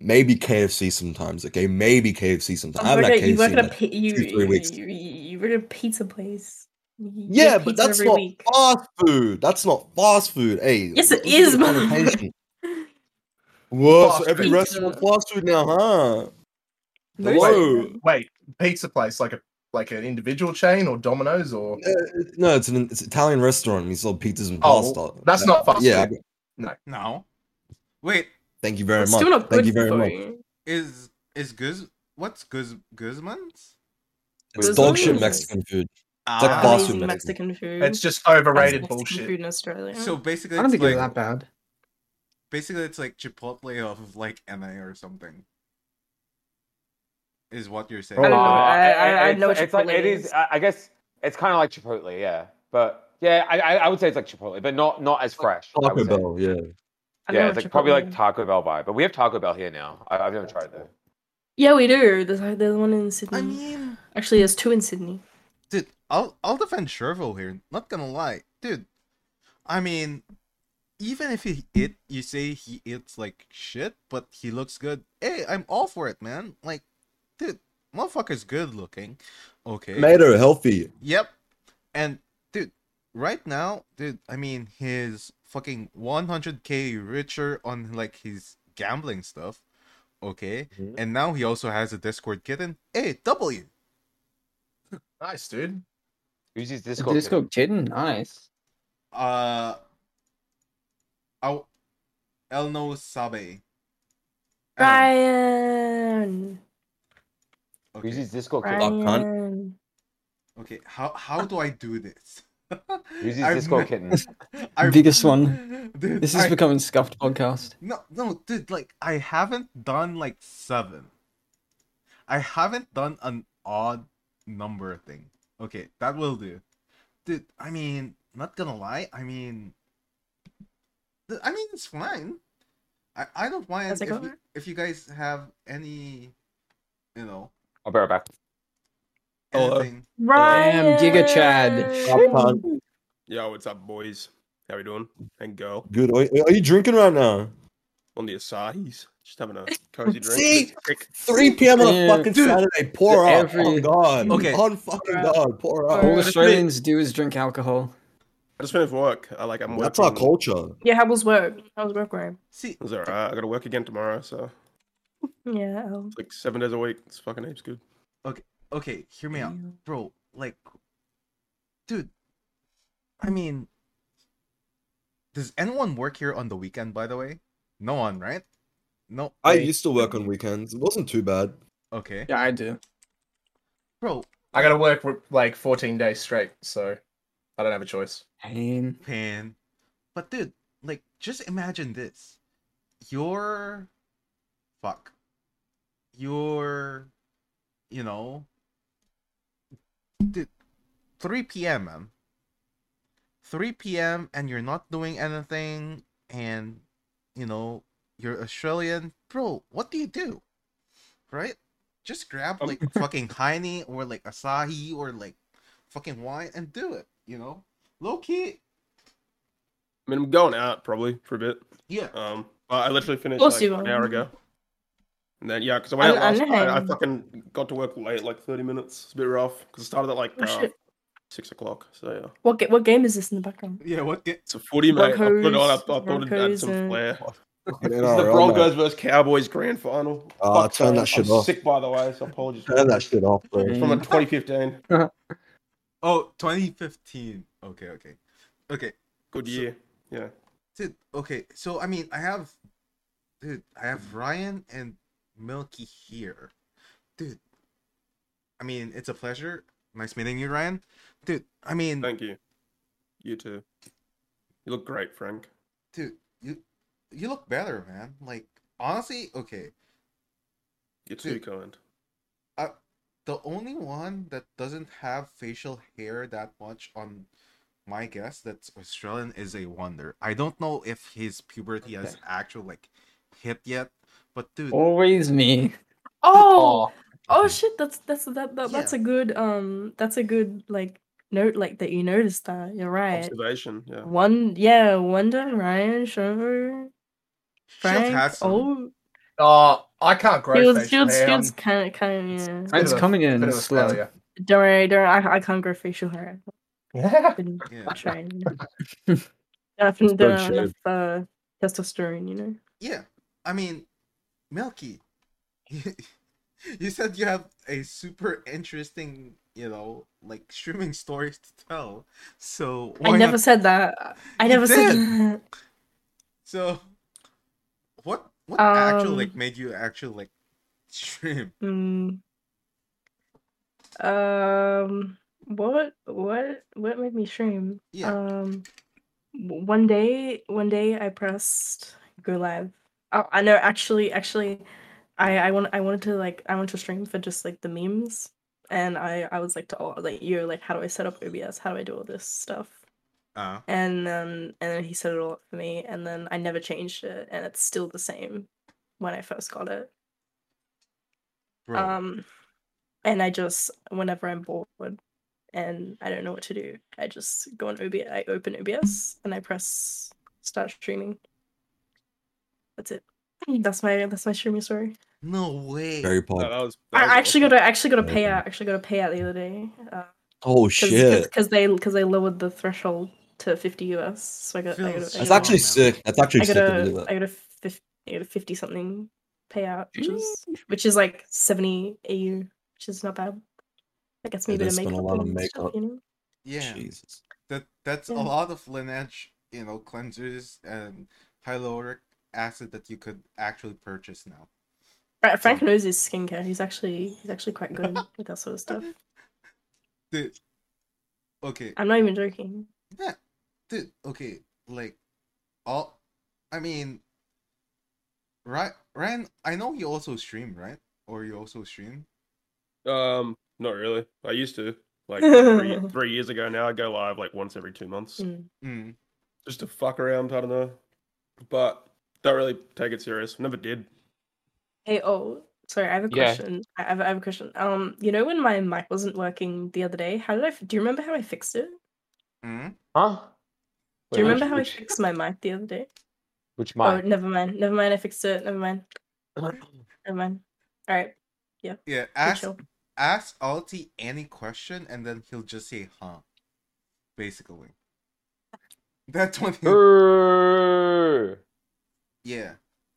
maybe KFC sometimes. Okay, maybe KFC sometimes. I You haven't work had at, you KFC work in at a like pi- you, two, three weeks. you, you, you work at a pizza place. You Yeah, but pizza that's not week. fast food. That's not fast food. Hey, Yes, it is. let's look is, at the man. connotation. [laughs] Whoa, so every pizza. restaurant fast food now, huh? Most Hello. Wait, pizza place like a like an individual chain or Domino's or Uh, no, it's an it's an Italian restaurant. We sell pizzas and Oh, pasta. that's not fast Yeah, food. No. Wait, thank you very It's much. still not Thank good you very much. you. is is Guz what's Guz Guzman's? It's Guzman dog shit Mexican food. Ah, like fast Mexican. Mexican food. It's just Best overrated Mexican bullshit. Food in Australia. So basically, I don't think it was like that bad. basically it's like Chipotle of like NA or something. Is what you're saying? I don't know. Uh, I- I- I it's know like- what it's like is. is. I I guess it's kind of like Chipotle, yeah. But yeah, I, I I would say it's like Chipotle, but not not as fresh. I Taco would say. Bell, yeah. I Yeah, it's like probably like Taco Bell vibe, but we have Taco Bell here now. I, I've never tried though. Yeah, we do. There's there's one in Sydney. I mean, Actually, there's two in Sydney. dude, I'll I'll defend Shervo here. Not gonna lie, dude. I mean, even if he eat, you say he eats like shit, but he looks good. Hey, I'm all for it, man. Like, dude, motherfucker's good looking. Okay. made her healthy. Yep. And dude, right now, dude, I mean, he's fucking 100k richer on like his gambling stuff. Okay. Mhm. And now he also has a Discord kitten. Hey, W. Nice, dude. Who's his Disco, Discord? Disco kitten, nice. Uh I'll El No Sabe. I don't- Ryan. Okay. Who's his Discord kitten? cunt. Okay. How how do I do this? Who's his I've Discord met- kitten? I've- Biggest one. [laughs] Dude, This is I- becoming scuffed podcast. No, no, dude, like I haven't done like seven. I haven't done an odd number thing. Okay, that will do. Dude, I mean, not gonna lie, I mean I mean it's fine. I, I don't mind if you, if you guys have any you know I'll be right back. Hello. anything. Damn, Giga Chad. Up. Yo, what's up, boys? How we doing? And girl Good. Are, are you drinking right now? on the Asahis, just having a [laughs] cozy drink. See? 3 p.m. on a fucking Dude. Saturday. Pour up. Every- On God. Okay. On fucking Pour. God. Pour up. All. Australians do is drink alcohol. I just finished work. I like I'm That's working. our culture. Yeah, how was work? How was work, Ryan? See, It's alright. I gotta work again tomorrow, so [laughs] Yeah. um, it's like seven days a week. It's fucking heaps good. okay, hear me out. Bro, like dude, I mean does anyone work here on the weekend by the way? No one, right? No. I wait, used to work on weekends. It wasn't too bad. Okay. Yeah, I do. Bro, I gotta work for like 14 days straight, so I don't have a choice. Pain. pain. But dude, like just imagine this. You're fuck. You're you know dude 3 p.m. man. 3 p.m. and you're not doing anything and you know you're Australian, bro, what do you do? Right? Just grab Um, like [laughs] fucking Heine or like Asahi or like fucking wine and do it, you know? Low key, I mean, I'm going out probably for a bit. yeah. Um, I literally finished course like an hour ago. And then yeah, because I went out last night. I fucking got to work late, like 30 minutes. It's a bit rough because it started at like Oh, uh, six o'clock. So yeah, What ga- what game is this in the background? Yeah, what get it's a footy, mate. I put it on. I, Broncos- I thought it'd add Broncos some and- flair. Fucking This is the NRL, Broncos mate. versus Cowboys grand final. Ah, Fuck, turn that shit I'm off. Sick, by the way, so apologies. Turn that shit off, bro. It's from a 2015. [laughs] Oh, 2015. Okay, okay. Okay. Good So- year. Yeah. Dude, okay. So I mean, I have dude, I have Ryan and Milky here. Dude. I mean, it's a pleasure. Nice meeting you, Ryan. Dude, I mean, Thank you. You too. You look great, Frank. dude, you you look better, man. Like honestly, okay. You're too Dude. kind. Uh, the only one that doesn't have facial hair that much on my guess that's Australian is a wonder. I don't know if his puberty has Okay. actually like hit yet, but dude, Always me. Oh, oh shit! That's that's that, that that's Yeah. a good um that's a good like note like that you noticed that you're right. Observation. Yeah. One yeah, Wonder Ryan Shervo Frank. Oh, Oh, I can't grow Shields facial Shields hair. Shields kind of kind of yeah. a bit Mine's of a- coming in bit slow. failure. Don't worry, don't worry, I, I can't grow facial hair. Yeah. I've been [laughs] Yeah. trying. [laughs] I've don't Don't enough uh, testosterone, you know. Yeah, I mean, Milky, [laughs] you said you have a super interesting, you know, like streaming stories to tell. So I never not- said that. I never said that. So, what what actually like Um, made you actually like stream? [laughs] Mm. Um, what, what, what made me stream? Yeah. Um, one day, one day I pressed go live. Oh, I know. Actually, actually, I, I want, I wanted to like, I wanted to stream for just like the memes, and I, I was like to all like you, like, how do I set up OBS? How do I do all this stuff? Uh, And then, and then he set it all up for me, and then I never changed it, and it's still the same when I first got it. bro, Um, and I just whenever I'm bored and I don't know what to do, I just go on OBS. I open OBS and I press start streaming. That's it. That's my that's my streaming story. no way. Very No, that was, that I was actually awesome. got a actually got a Okay. payout. Actually got a payout the other day. Uh, Oh cause, shit. Because they because they lowered the threshold to 50 US. So I got I got, a- I Feels That's got, actually sick. That's actually I sick got to do a. I got a 50, I got a 50 something payout, which is which is like 70 AU, which is not bad. That gets me Yeah, a bit of spend a makeup lot of and makeup. stuff, you know. Yeah, Jesus. that that's a lot of lineage, you know, cleansers and hyaluronic acid that you could actually purchase now. Fra- Frank knows his skincare. He's actually he's actually quite good [laughs] with that sort of stuff. Dude. Okay. I'm not even joking. Yeah. Dude, okay. Like all I mean right Ryan, I know you also stream, right? Or you also stream? Um, not really. I used to. Like [laughs] three, three years ago now, I go live like once every two months Mm. Mm. just to fuck around. I don't know, but don't really take it serious. Never did. Hey, oh, sorry, I have a Yeah. question. I have, I have a question. Um, you know when my mic wasn't working the other day, how did I? f- Do you remember how I fixed it? Mm. Huh? Do you Wait, remember how which, I fixed my mic the other day? Which, mic? Oh, never mind. Never mind. I fixed it. Never mind. [clears throat] Never mind. All right. Yeah, Yeah. ask chill. ask Alte any question and then he'll just say huh. Basically. [laughs] That's what he. Yeah.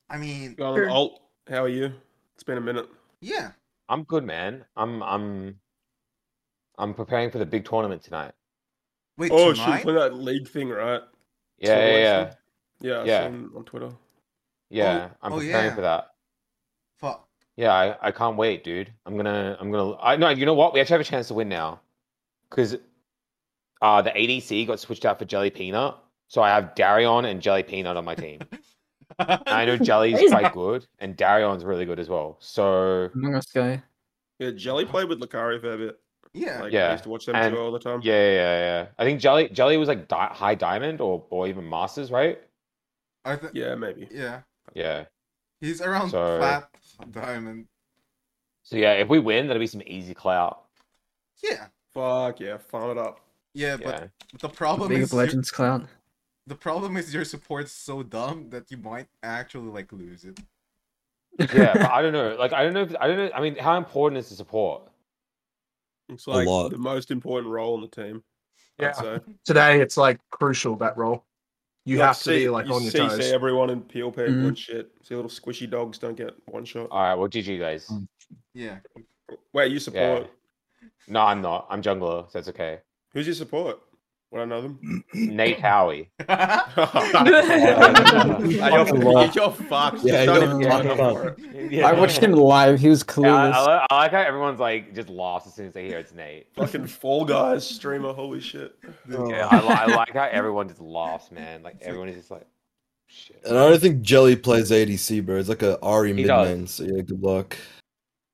I mean Go on, Alt, how are you? It's been a minute. yeah. I'm good, man. I'm I'm I'm preparing for the big tournament tonight. Wait, Oh, shit, tonight? playing that league thing, right? Yeah, yeah, yeah. Yeah, Yeah. on Twitter. yeah. I'm oh, preparing yeah. for that. Fuck. Yeah, I, I can't wait, dude. I'm gonna I'm gonna I no, you know what? We actually have a chance to win now, because uh the ADC got switched out for Jelly Peanut, so I have Darion and Jelly Peanut on my team. [laughs] And [laughs] I know Jelly's Crazy. quite good, and Darion's really good as well. So Among Us guy. Yeah, Jelly played with Lucario a fair bit. yeah. Like, I Yeah, used to watch them and- two all the time. yeah, yeah, yeah, yeah. I think Jelly Jelly was like di- high diamond or or even masters, right? I th- Yeah, maybe. yeah. Yeah. He's around So- flat diamond. So yeah, if we win, that'll be some easy clout. Yeah. Fuck yeah, farm it up. Yeah, Yeah. but the problem League is of Legends cloud. Your, the problem is your support's so dumb that you might actually like lose it. Yeah, but [laughs] I don't know. Like I don't know. If, I don't know. I mean, how important is the support? It's like lot. the most important role in the team. Yeah. I'd. Today, it's like crucial that role. You Like, have to see- be like you on your CC toes. everyone and peel people Mhm. and shit. See little squishy dogs don't get one shot. All right. Well, GG guys. Mm. Yeah. Wait, you support? No, I'm not. I'm jungler, so it's okay. Who's your support? Would I know them? Nate Howie. [laughs] you're, Fucking love. you're fucked. Yeah, Just don't even fucking go. Yeah. I watched him live. He was Yeah, I, clueless. I, I like how everyone's like just lost as soon as they hear it's Nate. Fucking Fall Guys streamer. Holy shit. Yeah, oh. I, I like how everyone just lost, man. Like everyone is just like, shit. And I don't think Jelly plays ADC, bro. It's like a Ahri He mid lane. So yeah, good luck.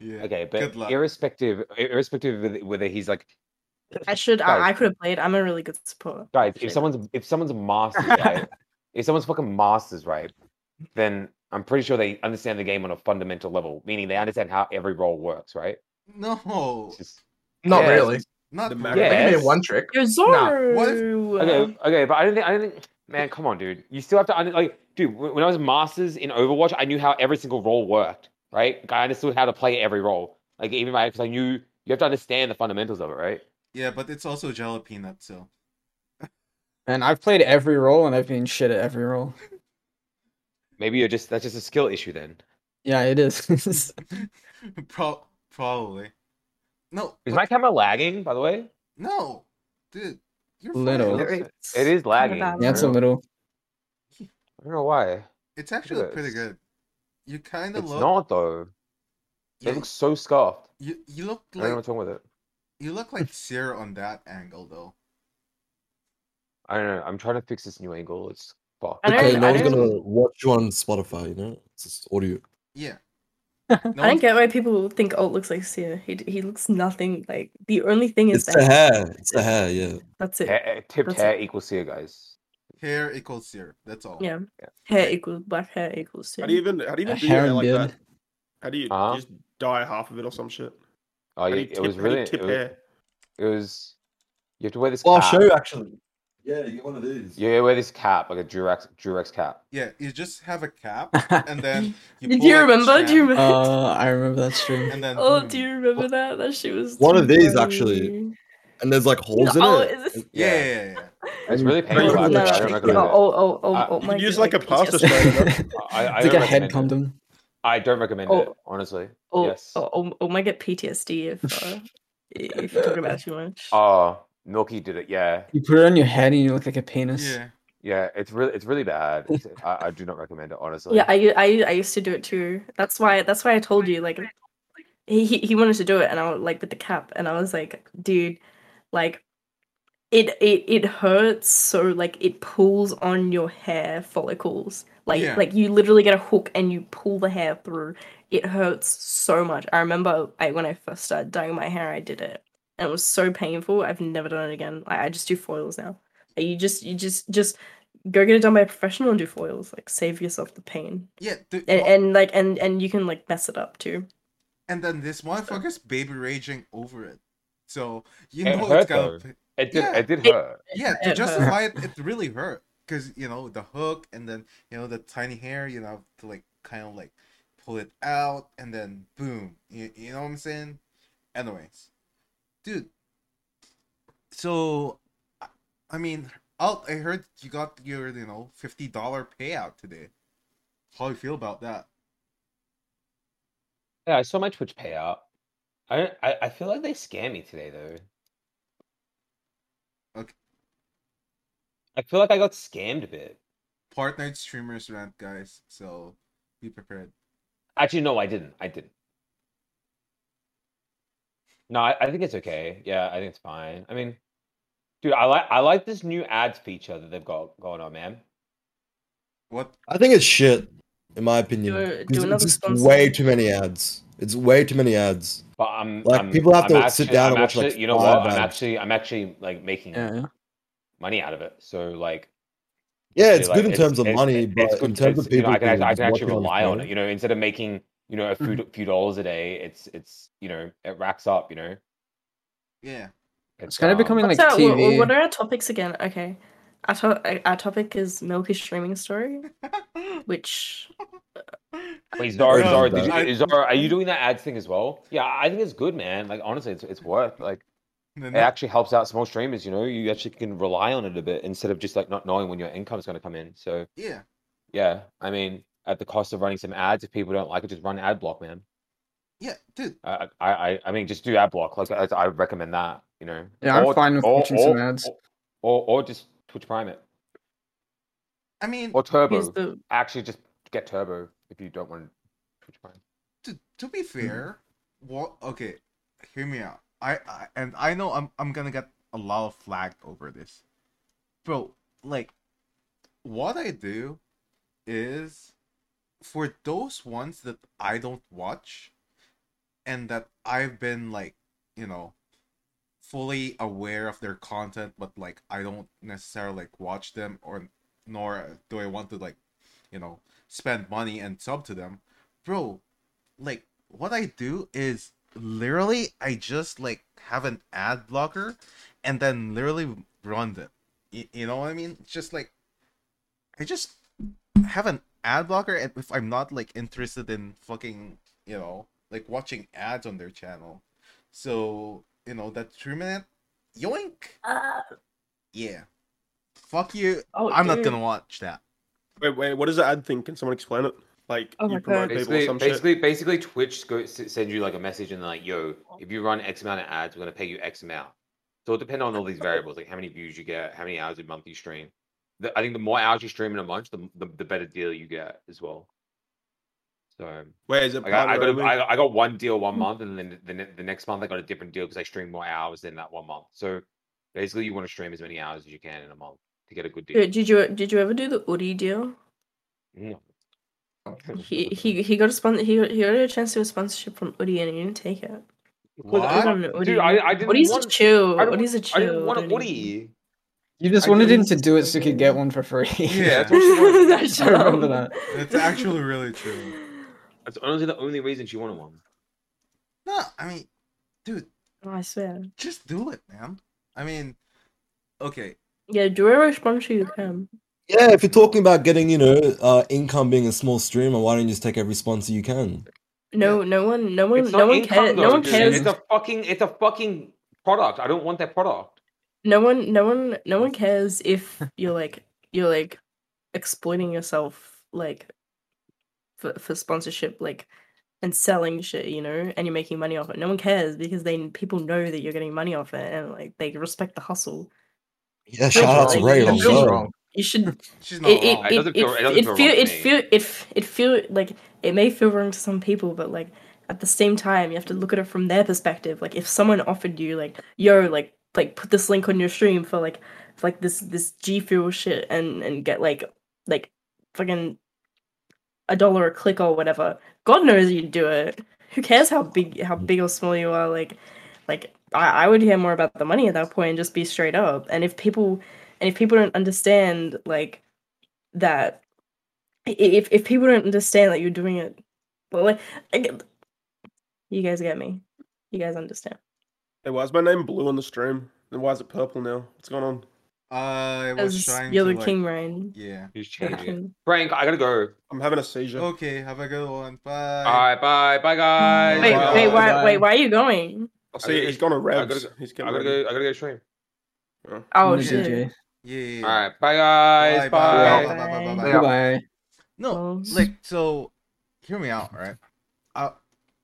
yeah. Okay, but irrespective, irrespective of whether- whether he's like, I should. Guys. I, I could have played. I'm a really good support. guys, if someone's if someone's a masters, [laughs] right? if someone's fucking masters, right? Then I'm pretty sure they understand the game on a fundamental level, meaning they understand how every role works, right? No. Just Not Yeah, really. Not The really. Mac- They can Yes. one trick. You're Zoro. what Okay, okay, but I don't think I don't think. Man, come on, dude. You still have to under, like, dude. When I was masters in Overwatch, I knew how every single role worked. Right? Like, I understood how to play every role. Like even my because I knew you have to understand the fundamentals of it, right? Yeah, but it's also jelly peanut, so. And I've played every role and I've been shit at every role. Maybe you're just that's just a skill issue then. Yeah, it is. [laughs] Pro- probably. No. Is but- my camera lagging? By the way, No. Dude. You're. Little. It it lagging. bad. yeah, it's a little. I don't know why. It's actually at pretty good. You kind of It's look. not though. you, It looks so scuffed. you, you look I don't know what's wrong with it. You look like Sierra on that angle though. I don't know. I'm trying to fix this new angle. It's fucked. Okay, no one's gonna watch you on Spotify, you know? It's just audio. Yeah. [laughs] I don't get why people think Alt looks like Seer. He he looks nothing like. The only thing is It's the hair. It's the hair, yeah. that's it. Hair, tipped That's hair equals here, guys. hair equals Sierra. That's all. Yeah. Yeah. Hair equals black hair equals Seer. How do you even how do you even do hair hair like beard. that? How do you, Uh-huh. you just dye half of it or some shit? Oh, How do you, you it tip, was how do you really. tip It was, hair? it was. You have to wear this. Well, I'll show you actually. Yeah, you get one of these. You wear this cap, like a Durex Durex cap. Yeah, you just have a cap [laughs] and then you Did pull, you like, remember? Do you remember? Uh, I remember that stream. and then oh, boom. do you remember that? That shit was One of these, funny. actually. And there's like holes in Oh, it. is this? Yeah, yeah, yeah. yeah. It's really And- painful. No, No, actually. I no, don't no. recommend Oh, it. oh, oh, Uh, oh, you my could use God, like a pasta strainer. I, I It's like don't a head recommend it. condom. I don't recommend Oh. it, honestly. Oh, yes. oh, oh, oh, might get PTSD if uh, [laughs] if you talk about it too much. Oh, Milky did it. Yeah, You put it on your head and you look like a penis. Yeah. Yeah, it's really it's really bad. It's, I, I do not recommend it honestly. Yeah, I, I I used to do it too. That's why that's why I told you like he he, he wanted to do it and I was like with the cap and I was like, dude, like it it it hurts so like it pulls on your hair follicles. Like Yeah. like you literally get a hook and you pull the hair through. It hurts so much. I remember I when I first started dyeing my hair, I did it. And it was so painful. I've never done it again. I, I just do foils now. You just you just just go get it done by a professional and do foils. Like save yourself the pain. Yeah, dude, And, wha- and like and and you can like mess it up too. and then this motherfucker's baby raging over it. So you It know hurt it's gonna. Though. It did Yeah. it did It- hurt. Yeah, It to hurt. justify [laughs] it, it really hurt because you know the hook and then you know the tiny hair. You know to like kind of like pull it out and then boom. You, you know what I'm saying? Anyways, dude. So, I- I mean, out. I heard you got your you know fifty dollar payout today. How do you feel about that? Yeah, I saw my Twitch payout. I don't, I, I feel like they scammed me today though. Okay. I feel like I got scammed a bit. Partnered streamers rant, guys. So be prepared. Actually, no, I didn't. I didn't. No, I, I think it's okay. Yeah, I think it's fine. I mean, dude, I like I like this new ads feature that they've got going on, man. What? I think it's shit, in my opinion. Do do another it's sponsor. way too many ads. It's way too many ads. But I'm Like, I'm- people have I'm to sit down I'm and watch, like, you know five what? I'm ads. actually I'm actually like making Yeah, yeah. Money out of it. So like, Yeah, actually, it's like, good in terms of it's- money, it's but good- in terms it's- of you people, know, I can, who I can actually rely on phone. it. You know, instead of making you know a few few dollars a day, it's it's you know it racks up. You know, Yeah. It's kind of um, becoming like What's our, wha- TV. what are our topics again? Okay. Our, to- our topic is Milky streaming story, [laughs] which Wait, Zara, Zara, did you, Zara, are you doing that ads thing as well? Yeah, I think it's good, man. Like honestly, it's it's worth like The it ne- actually helps out small streamers. You know, you actually can rely on it a bit instead of just like not knowing when your income is going to come in. So yeah. yeah, I mean, at the cost of running some ads, if people don't like it, just run ad block, man. Yeah, dude. I I I, I mean, just do ad block. Like I, I recommend that. You know. Yeah, I'm Or- fine with or- watching some ads. Or, or or just Twitch Prime it I mean, or Turbo. the Actually, just get Turbo if you don't want Twitch Prime. to, to be fair, what? Okay, hear me out. I, I and I know I'm I'm gonna get a lot of flack over this, bro. Like, what I do is for those ones that I don't watch, and that I've been like, you know, fully aware of their content, but like I don't necessarily like watch them or nor do I want to like, you know, spend money and sub to them, bro like what I do is literally I just like have an ad blocker and then literally run them. You, you know what I mean? Just like I just have an ad blocker and if I'm not like interested in fucking, you know, like watching ads on their channel. So, you know, that three minute yoink. uh, Yeah. Fuck you. oh, I'm not gonna watch that. Wait, wait, what is the ad thing? Can someone explain it? Like Oh my you promote God. people or Basically, shit? basically, basically, Twitch go, sends you like a message and they're like, "Yo, if you run X amount of ads, we're gonna pay you X amount." So it depends on all these variables, like how many views you get, how many hours a month you stream. The, I think the more hours you stream in a month, the, the the better deal you get as well. So Wait, is it like, I, I partner got only? a, I, I got one deal one month, and then the, the next month I got a different deal because I streamed more hours than that one month. So basically, you want to stream as many hours as you can in a month to get a good deal. Did you did you ever do the Oodie deal? Mm. He he he got a spon- he he got a chance to a sponsorship from Oodie and he didn't take it. What? Good on Dude, Oodie. I, I didn't Oodie's want. a chill. I don't- Oodie's a I chill. didn't want a Woody. You just I wanted him to do it so you could get one for free. Yeah, that's [laughs] what she wanted. [laughs] That's I remember that. That's actually really true. That's honestly the only reason she wanted one. No, I mean, dude, Oh, I swear. just do it, man. I mean, okay, Yeah, do whatever sponsor you can. Yeah, if you're talking about getting, you know, uh, income being a small streamer, why don't you just take every sponsor you can? No, no one, no one, It's no one income, cares. No though, one dude. cares. It's a fucking, it's a fucking product. I don't want that product. No one, no one, no one cares if you're like you're like exploiting yourself like for for sponsorship, like and selling shit, you know, and you're making money off it. No one cares because they people know that you're getting money off it and like they respect the hustle. Yeah, shout out to like, Ray. You on feel Zoro. wrong. You should. [laughs] She's not It it wrong. It it doesn't it, feel- it doesn't it feel feel it feel it it feel like it may feel wrong to some people, but like at the same time, you have to look at it from their perspective. Like if someone offered you like, yo, like like put this link on your stream for like for like this this G Fuel shit and and get like like fucking a dollar a click or whatever. God knows you'd do it. Who cares how big how big or small you are? Like like I, I would hear more about the money at that point and just be straight up. And if people and if people don't understand like that if if people don't understand that you're doing it well like get, you guys get me. You guys understand. Hey, why is my name blue on the stream? And why is it purple now? What's going on? I was As trying you're to the like, king, Ryan. Yeah. He's You're the changing. Frank, I gotta go. I'm having a seizure. Okay, have a good one. Bye. All right, bye, bye, guys. Wait, Bye. wait, why wait, why are you going? I'll see. He's gone to I Revs. gotta go- He's I getting gotta ready. go. I gotta go stream. Oh I'm shit. DJ. Yeah. yeah, All bye, guys. Bye, Bye. bye, bye, bye, bye, bye, bye. Bye. No, like so. Hear me out, right? Uh,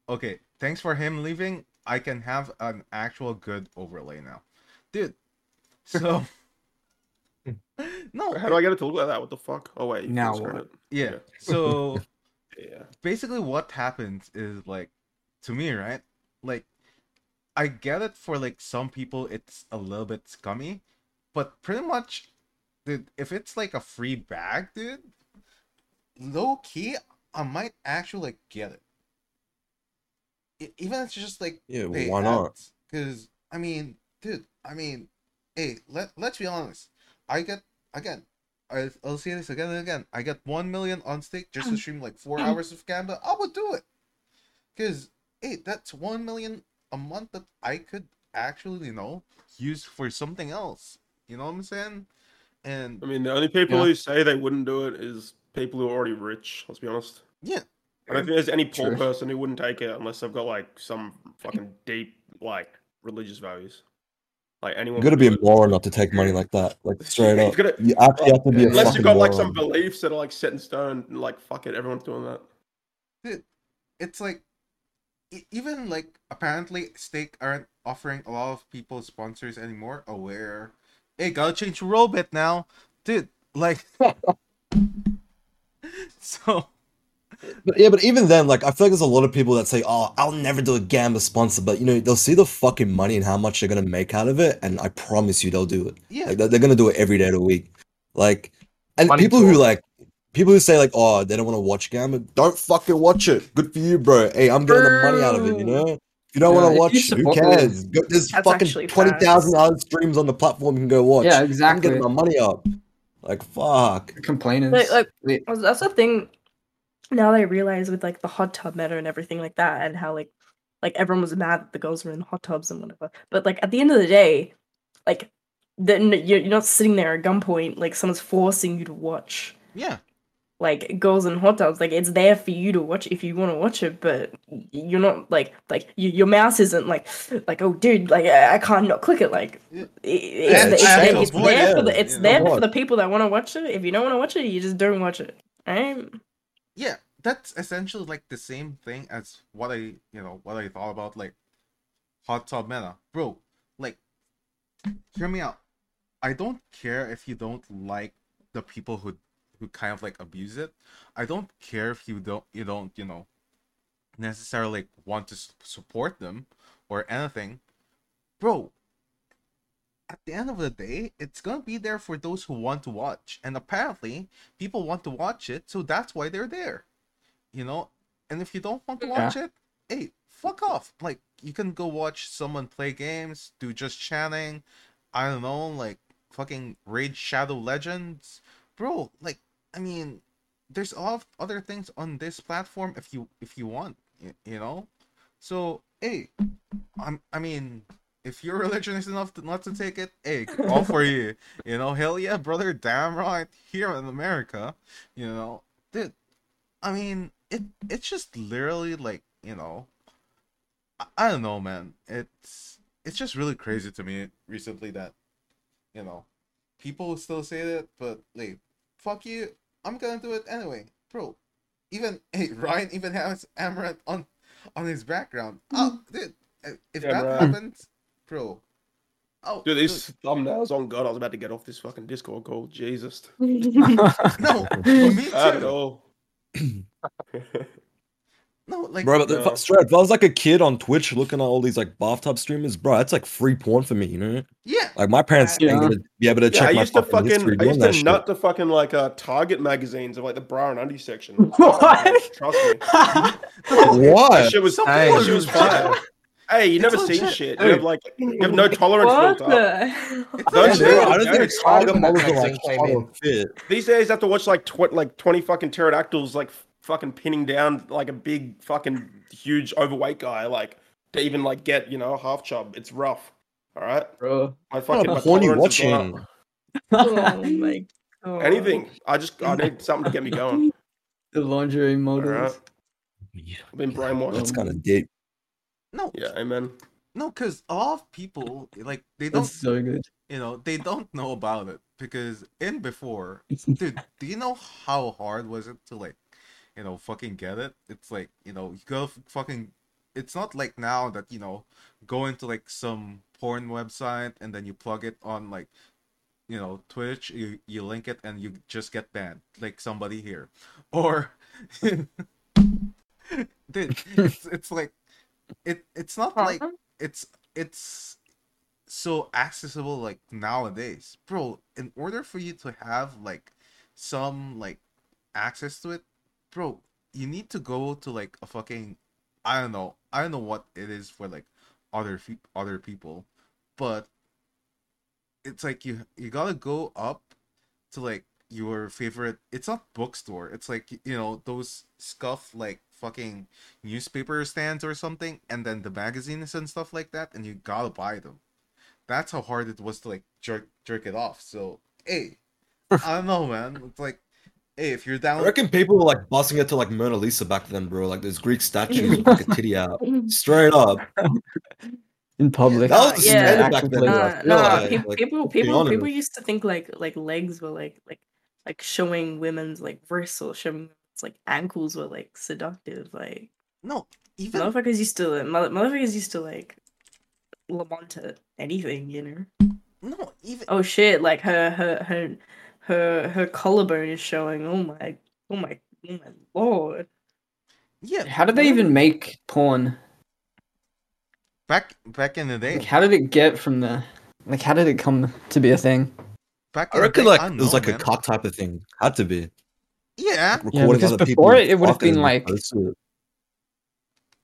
okay. Thanks for him leaving. I can have an actual good overlay now, dude. [laughs] So. no. How do I get it to look like that? What the fuck? Oh wait. Now what? it. Yeah. So [laughs] Yeah. basically, what happens is like, to me, right? Like, I get it for like some people, it's a little bit scummy, but pretty much, dude, if it's like a free bag, dude, low key, I might actually like get it. E- Even if it's just like Yeah, pay why not? Because I mean, dude, I mean, hey, let let's be honest. I get again. I, I'll say this again and again. I get one million on stake just to um, stream like four um. hours of Gamba. I would do it, because hey, that's one million a month that I could actually, you know, use for something else. You know what I'm saying? And I mean, the only people Yeah. who say they wouldn't do it is people who are already rich. Let's be honest. yeah, I don't think there's any poor True. person who wouldn't take it unless they've got like some fucking [laughs] deep like religious values. Like anyone. You gotta be do a it. moron not to take money like that. Like [laughs] straight You've up. gotta- You actually have to be a Unless you've got like some beliefs that are like set in stone, and, like fuck it, everyone's doing that. dude, it's like even like apparently stake aren't offering a lot of people sponsors anymore. Aware, hey, gotta change your role bit now, dude. Like, [laughs] [laughs] so But yeah, but even then, like I feel like there's a lot of people that say, "Oh, I'll never do a Gamba sponsor," but you know they'll see the fucking money and how much they're gonna make out of it, and I promise you they'll do it. yeah, Like they're, they're gonna do it every day of the week. Like, and Money people who talk. like people who say like, "Oh, they don't want to watch Gamba," don't fucking watch it. Good for you, bro. Hey, I'm getting the money out of it. You know. If you don't Yeah, want to watch, who cares? Go, there's That's fucking twenty thousand facts. other streams on the platform you can go watch. Yeah, exactly. I'm exactly. getting my money up. Like, fuck. Complainers. Like- like- that's the thing. Now that I realize with like the hot tub meta and everything like that, and how like like everyone was mad that the girls were in hot tubs and whatever. But like at the end of the day, like then you're, you're not sitting there at gunpoint like someone's forcing you to watch yeah, like girls in hot tubs. Like it's there for you to watch if you want to watch it, but you're not like like y- your mouse isn't like [gasps] like oh dude like I, I can't not click it like Yeah. it's, Yeah, the- it's it's, there, shameless it's there for the it's you there for the people that want to watch it. If you don't want to watch it, you just don't watch it. Alright. yeah. That's essentially like the same thing as what I you know what I thought about like hot tub meta, bro. Like, hear me out. I don't care if you don't like the people who who kind of like abuse it. I don't care if you don't you don't you know necessarily want to support them or anything, bro. At the end of the day, it's gonna be there for those who want to watch, and apparently, people want to watch it, so that's why they're there. You know, and if you don't want to Yeah. watch it, hey, fuck off. Like you can go watch someone play games, do just chatting. I don't know, like fucking Raid Shadow Legends, bro. Like, I mean, there's a lot of other things on this platform if you if you want, you know. So hey, I'm I mean, if your [laughs] religion is enough to not to take it, hey, all for you. You know, hell yeah, brother, damn right. Here in America, you know, dude. I mean, it it's just literally like you know, I, I don't know, man. It's it's just really crazy to me recently that you know people still say that, but like, fuck you, I'm gonna do it anyway, bro. Even [laughs] hey, Ryan even has Amouranth on on his background. Mm. Oh, dude, if Yeah, that bro. happens, bro, Oh, Dude, these thumbnails on God, I was about to get off this fucking Discord call. Jesus. dude, [laughs] no, me [laughs] At too. all. [clears throat] No, like, Bro, but the, No. straight, if I was like a kid on Twitch looking at all these like bathtub streamers, bro, that's like free porn for me, you know? yeah, Like my parents Yeah. ain't gonna be able to Yeah, check I my used to fucking history fucking, I used to nut shit. to fucking like uh, Target magazines of like the bra and undie section. [laughs] What? Trust me. what? That shit was, Some that shit was fire. Hey, you It's never seen shit. You have like, you have no tolerance what filter. the hell? it's Don't legit. you? Bro, I don't Yeah, think it's Target Target are magazine like came hot in. or fit. These days, I have to watch like tw- like twenty fucking pterodactyls like f- fucking pinning down like a big fucking huge overweight guy like to even like get you know a half chub. It's rough. All right, Bro. my oh, fucking my What porn you tolerance has gone watching? Oh my [laughs] god. Anything. I just I need something to get me going. [laughs] The lingerie models. Alright. I've been brainwashed. That's kind of deep. No, Yeah, amen. no, because a lot of people like they don't, That's so good. you know, they don't know about it because in before, [laughs] dude, do you know how hard was it to like, you know, fucking get it? It's like you know, you go fucking. It's not like now that you know, go into like some porn website and then you plug it on like, you know, Twitch. You you link it and you just get banned, like somebody here, [laughs] or, [laughs] dude, it's, it's like, it it's not like it's it's so accessible like nowadays bro in order for you to have like some like access to it bro you need to go to like a fucking i don't know i don't know what it is for like other other people but it's like you you gotta go up to like your favorite it's not bookstore it's like you know those scuff like fucking newspaper stands or something and then the magazines and stuff like that and you gotta buy them. That's how hard it was to like jerk jerk it off so hey i don't know man it's like hey if you're down, I down reckon people were like busting it to like Mona Lisa back then, bro. Like those Greek statues with like a titty [laughs] out. Straight up. In public. That was the Yeah. standard back then. Actually, bro. Nah, nah, like, peop- like, people, people, people used to think like like legs were like like like showing women's like wrists or showing women's like ankles were like seductive. Like no even motherfuckers used to like, mother- motherfuckers used to like lament at anything, you know. no even Oh shit! Like her her her her her collarbone is showing. Oh my oh my oh my lord! yeah How did they even make porn? back back in the day Like, how did it get from the? Like, how did it come to be a thing? back I in the reckon day, like I it was know, like a cock type of thing. Had to be. yeah Like, Yeah, because other before it, it would have been like it it.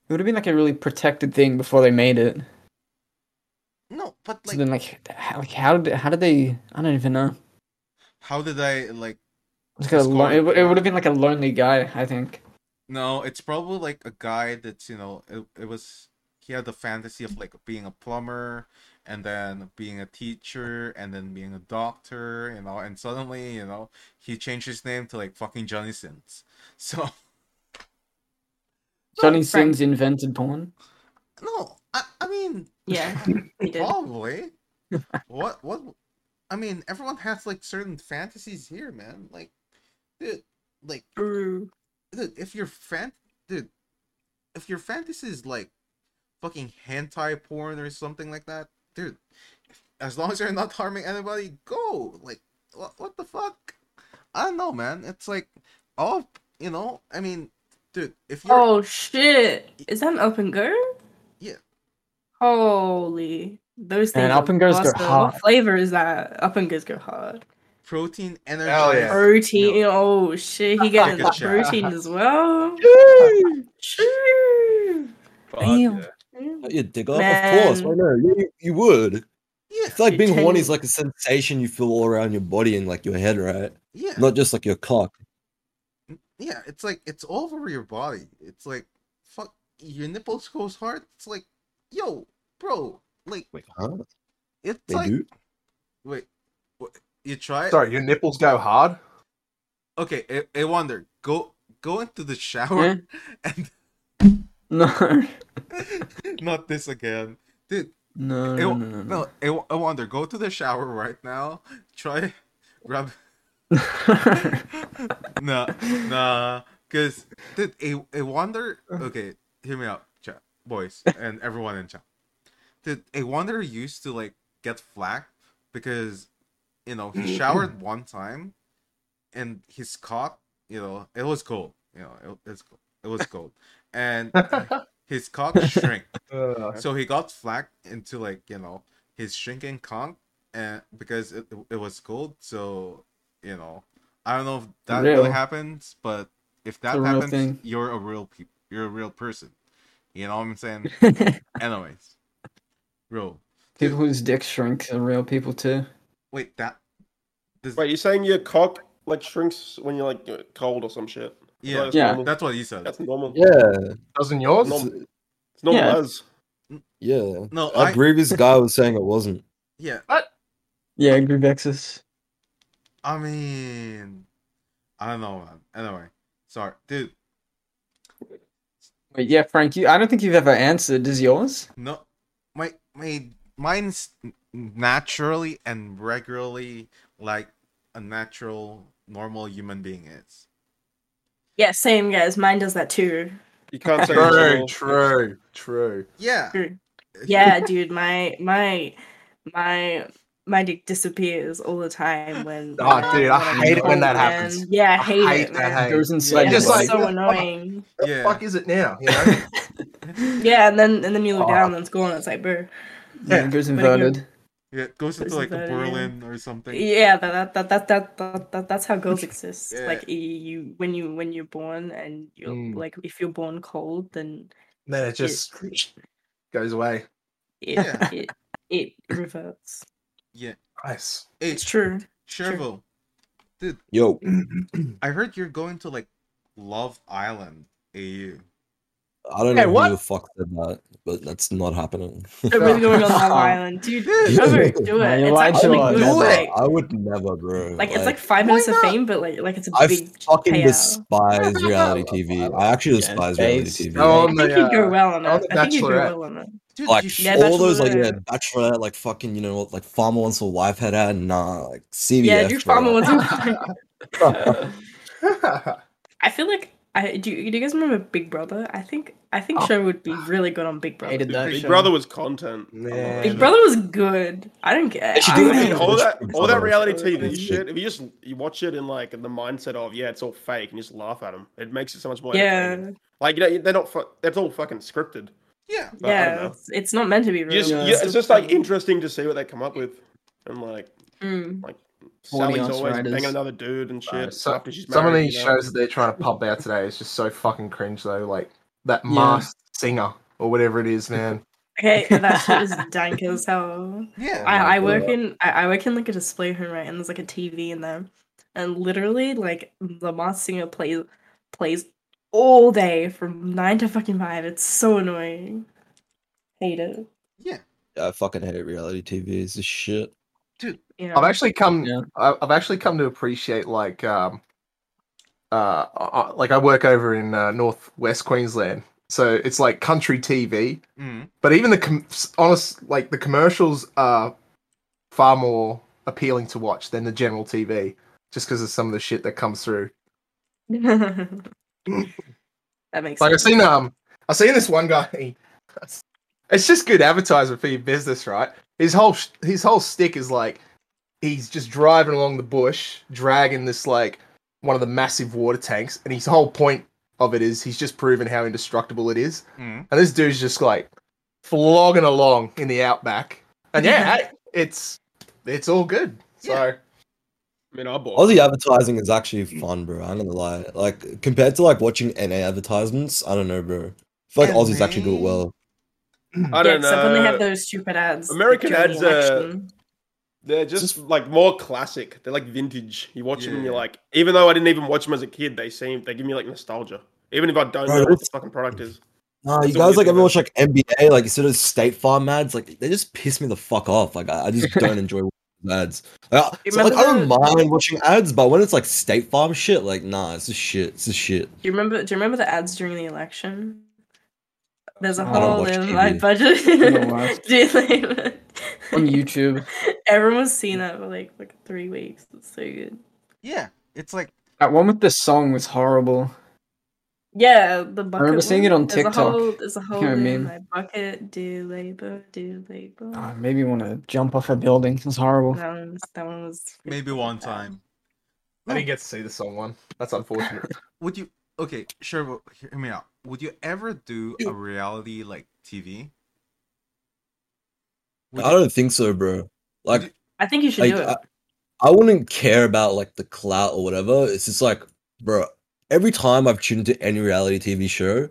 would have been like a really protected thing before they made it. no but So like then, like, how, like how did how did they? I don't even know. How did i like It's like lo- it, would- it would have been like a lonely guy, I think. No, it's probably like a guy that's you know it, it was he had the fantasy of like being a plumber and then being a teacher and then being a doctor, you know, and suddenly you know he changed his name to like fucking Johnny Sins. [laughs] So Johnny Frank- Sins invented porn. no, I I mean Yeah, he did. probably [laughs] what what I mean everyone has like certain fantasies here, man. Like dude, like True. dude, if your fan, dude, if your fantasy is like fucking hentai porn or something like that, dude, as long as you're not harming anybody, go. Like, what, what the fuck? I don't know, man. It's like, oh, you know. I mean, dude, if you're Oh shit! Is that an up and go? Yeah. Holy, those things. Man, up and goes go hard. What flavor is that? Up and goes go hard. protein, energy, Hell yeah. Protein. Oh shit, he getting the Good shot. protein as well. Fuck Damn. yeah. Let your dick off. Of course, Man. I know. You, you would. yeah, I feel like being Pretend- horny is like a sensation you feel all around your body and like your head, right? yeah, Not just like your cock. yeah. It's like it's all over your body. It's like fuck. Your nipples goes hard. It's like, yo, bro, like Wait, huh? it's They like do? wait, what, you try it? Sorry, your nipples go hard. Okay, I, I wonder. Go go into the shower [laughs] and No, [laughs] not this again, dude. no, I, no, wa- no, no. no. no, I, I wonder. Go to the shower right now. Try rub. [laughs] nah, nah. Cause dude, I, I wonder. Okay, hear me out, chat boys, and everyone in chat. Dude, I wonder used to like get flack because you know he [clears throat] showered one time, and his cock, you know, it was cold. You know, it, it's it was cold, and [laughs] his cock shrank. Uh, So he got flack into like you know his shrinking cock, and because it it was cold. So you know, I don't know if that Real. really happens, but if that happens, thing. you're a real peop You're a real person. You know what I'm saying? [laughs] Anyways, bro. people whose dicks shrink are real people too. Wait, that. This, Wait, you're saying your cock like shrinks when you're like cold or some shit? yeah, That's Yeah. normal. that's what he said. That's normal. Yeah, doesn't yours? Normal. It's normal Yeah. as. yeah. No, A I previous guy was saying it wasn't. yeah. What? Yeah, Gruvexus. I mean, I don't know, man. Anyway, sorry, dude. Wait, yeah, Frank, you. I don't think you've ever answered. Is yours? No, my my mine's naturally and regularly like a natural, normal human being is. Yeah, same guys. Mine does that too. You can't say True, normal. true, true. Yeah. True. Yeah, dude, my my my my dick disappears all the time when. Oh, [laughs] ah, when dude, I I'm hate it when that cold, happens. man. Yeah, I I hate, hate it, that, man. hey. Goes inside. Yeah, just it's like- so annoying. The Yeah. fuck is it now? You know? [laughs] Yeah, and then and then you look down and it's gone. It's like, bro. yeah, it goes inverted. Yeah, it goes into like is a yeah. Berlin or something. Yeah, that that that that that, that that's how girls [laughs] exist. Yeah. Like you, you when you when you're born and you're Mm. like if you're born cold, then then it just it goes away. it, Yeah. [laughs] it, it reverts. Yeah. Nice. Hey, It's true. Shervo, Yo, I heard you're going to like Love Island, AU. I don't Hey, know what? who the fuck said that, but that's not happening. They're really going on Love [laughs] Island, dude. Yeah. Trevor, do it. you It's actually to us. good. Do it. I would never, bro. like it's like five Why minutes of fame, but like like it's a I big fucking payout. despise [laughs] reality TV. I actually Yeah, despise reality TV. Oh, I think the, you'd go well on on it. I think you'd go well on it. Dude, like you Yeah, all those like yeah, Bachelorette. bachelorette, like fucking you know like farmer wants a wife had ad. Nah, like CBS. Yeah, dude, bro. Farmer was. oh, [laughs] I feel like I do. Do you guys remember Big Brother? I think I think Oh. show would be really good on Big Brother. Hated that Big show. Brother was content. Man. Big Brother was good. I don't care. They should I do I it mean, all that all that reality TV shit. If you just you watch it in like the mindset of yeah, it's all fake, and you just laugh at them, it makes it so much more. Yeah, like you know they're not. Fu- that's all fucking scripted. yeah. But yeah. It's, it's not meant to be You real. just, Yeah. you- it's just like interesting to see what they come up with, and like Mm. Sally's always writers. banging another dude and shit. Uh, so- after she's Some of these you know? shows that they're trying to pump out today is just so fucking cringe though. Like that Yeah. masked singer or whatever it is, [laughs] man. Okay, [laughs] that shit is dank as hell. Yeah. I, I work God. in I, I work in like a display room, right? And there's like a TV in there, and literally like the Masked Singer plays plays all day from nine to fucking five. It's so annoying. Hate it. Yeah. I fucking hate it. reality TV. It's just shit. You know. I've actually come. Yeah. I- I've actually come to appreciate like um, uh, like I work over in uh, northwest Queensland, so it's like country TV. Mm. But even the com- honest, like the commercials are far more appealing to watch than the general TV, just because of some of the shit that comes through. [laughs] that makes Like I've seen um, I've seen this one guy. [laughs] it's just good advertisement for your business, right? His whole sh- his whole stick is like he's just driving along the bush, dragging this like one of the massive water tanks, and his whole point of it is he's just proven how indestructible it is. Mm. And this dude's just like flogging along in the outback, and yeah, hey, it's it's all good. So I mean, I bought. Aussie advertising is actually fun, bro. I'm not gonna lie. Like compared to like watching NA advertisements, I don't know, bro. I feel like Aussies actually do it well. I don't know except when they have those stupid ads. like, American during the ads are- They're just, Just- like more classic. They're like vintage. You watch them and you're like, even though I didn't even watch them as a kid, they seem they give me like nostalgia. Even if I don't Bro, know what the fucking product is. Nah, you guys like do, ever watch like NBA, like instead of State Farm ads, like they just piss me the fuck off. Like I, I just [laughs] don't enjoy ads. Like, I- so, like, I don't mind watching ads, but when it's like State Farm shit, like nah, it's just shit. It's just shit. Do you remember? Do you remember the ads during the election? There's a don't hole in TV. my budget. don't watch. Dude, like, [laughs] [laughs] On YouTube. Everyone was seeing that for like like three weeks. It's so good. Yeah. It's like That one with the song was horrible. Yeah, the bucket. remember seeing one. it on There's a TikTok. whole, there's a whole know I in mean? my bucket. Do labor, do labor. Oh, it made me want to jump off a building. It's horrible. that one was that one was Maybe really one bad. time. I didn't get to see the song one. That's unfortunate. [laughs] Would you? Okay, sure. but Hear me out. Would you ever do a [clears throat] reality like TV? Would I don't think so, bro. Like, I think you should like do it. I, I wouldn't care about like the clout or whatever. It's just like, bro, every time I've tuned into any reality TV show,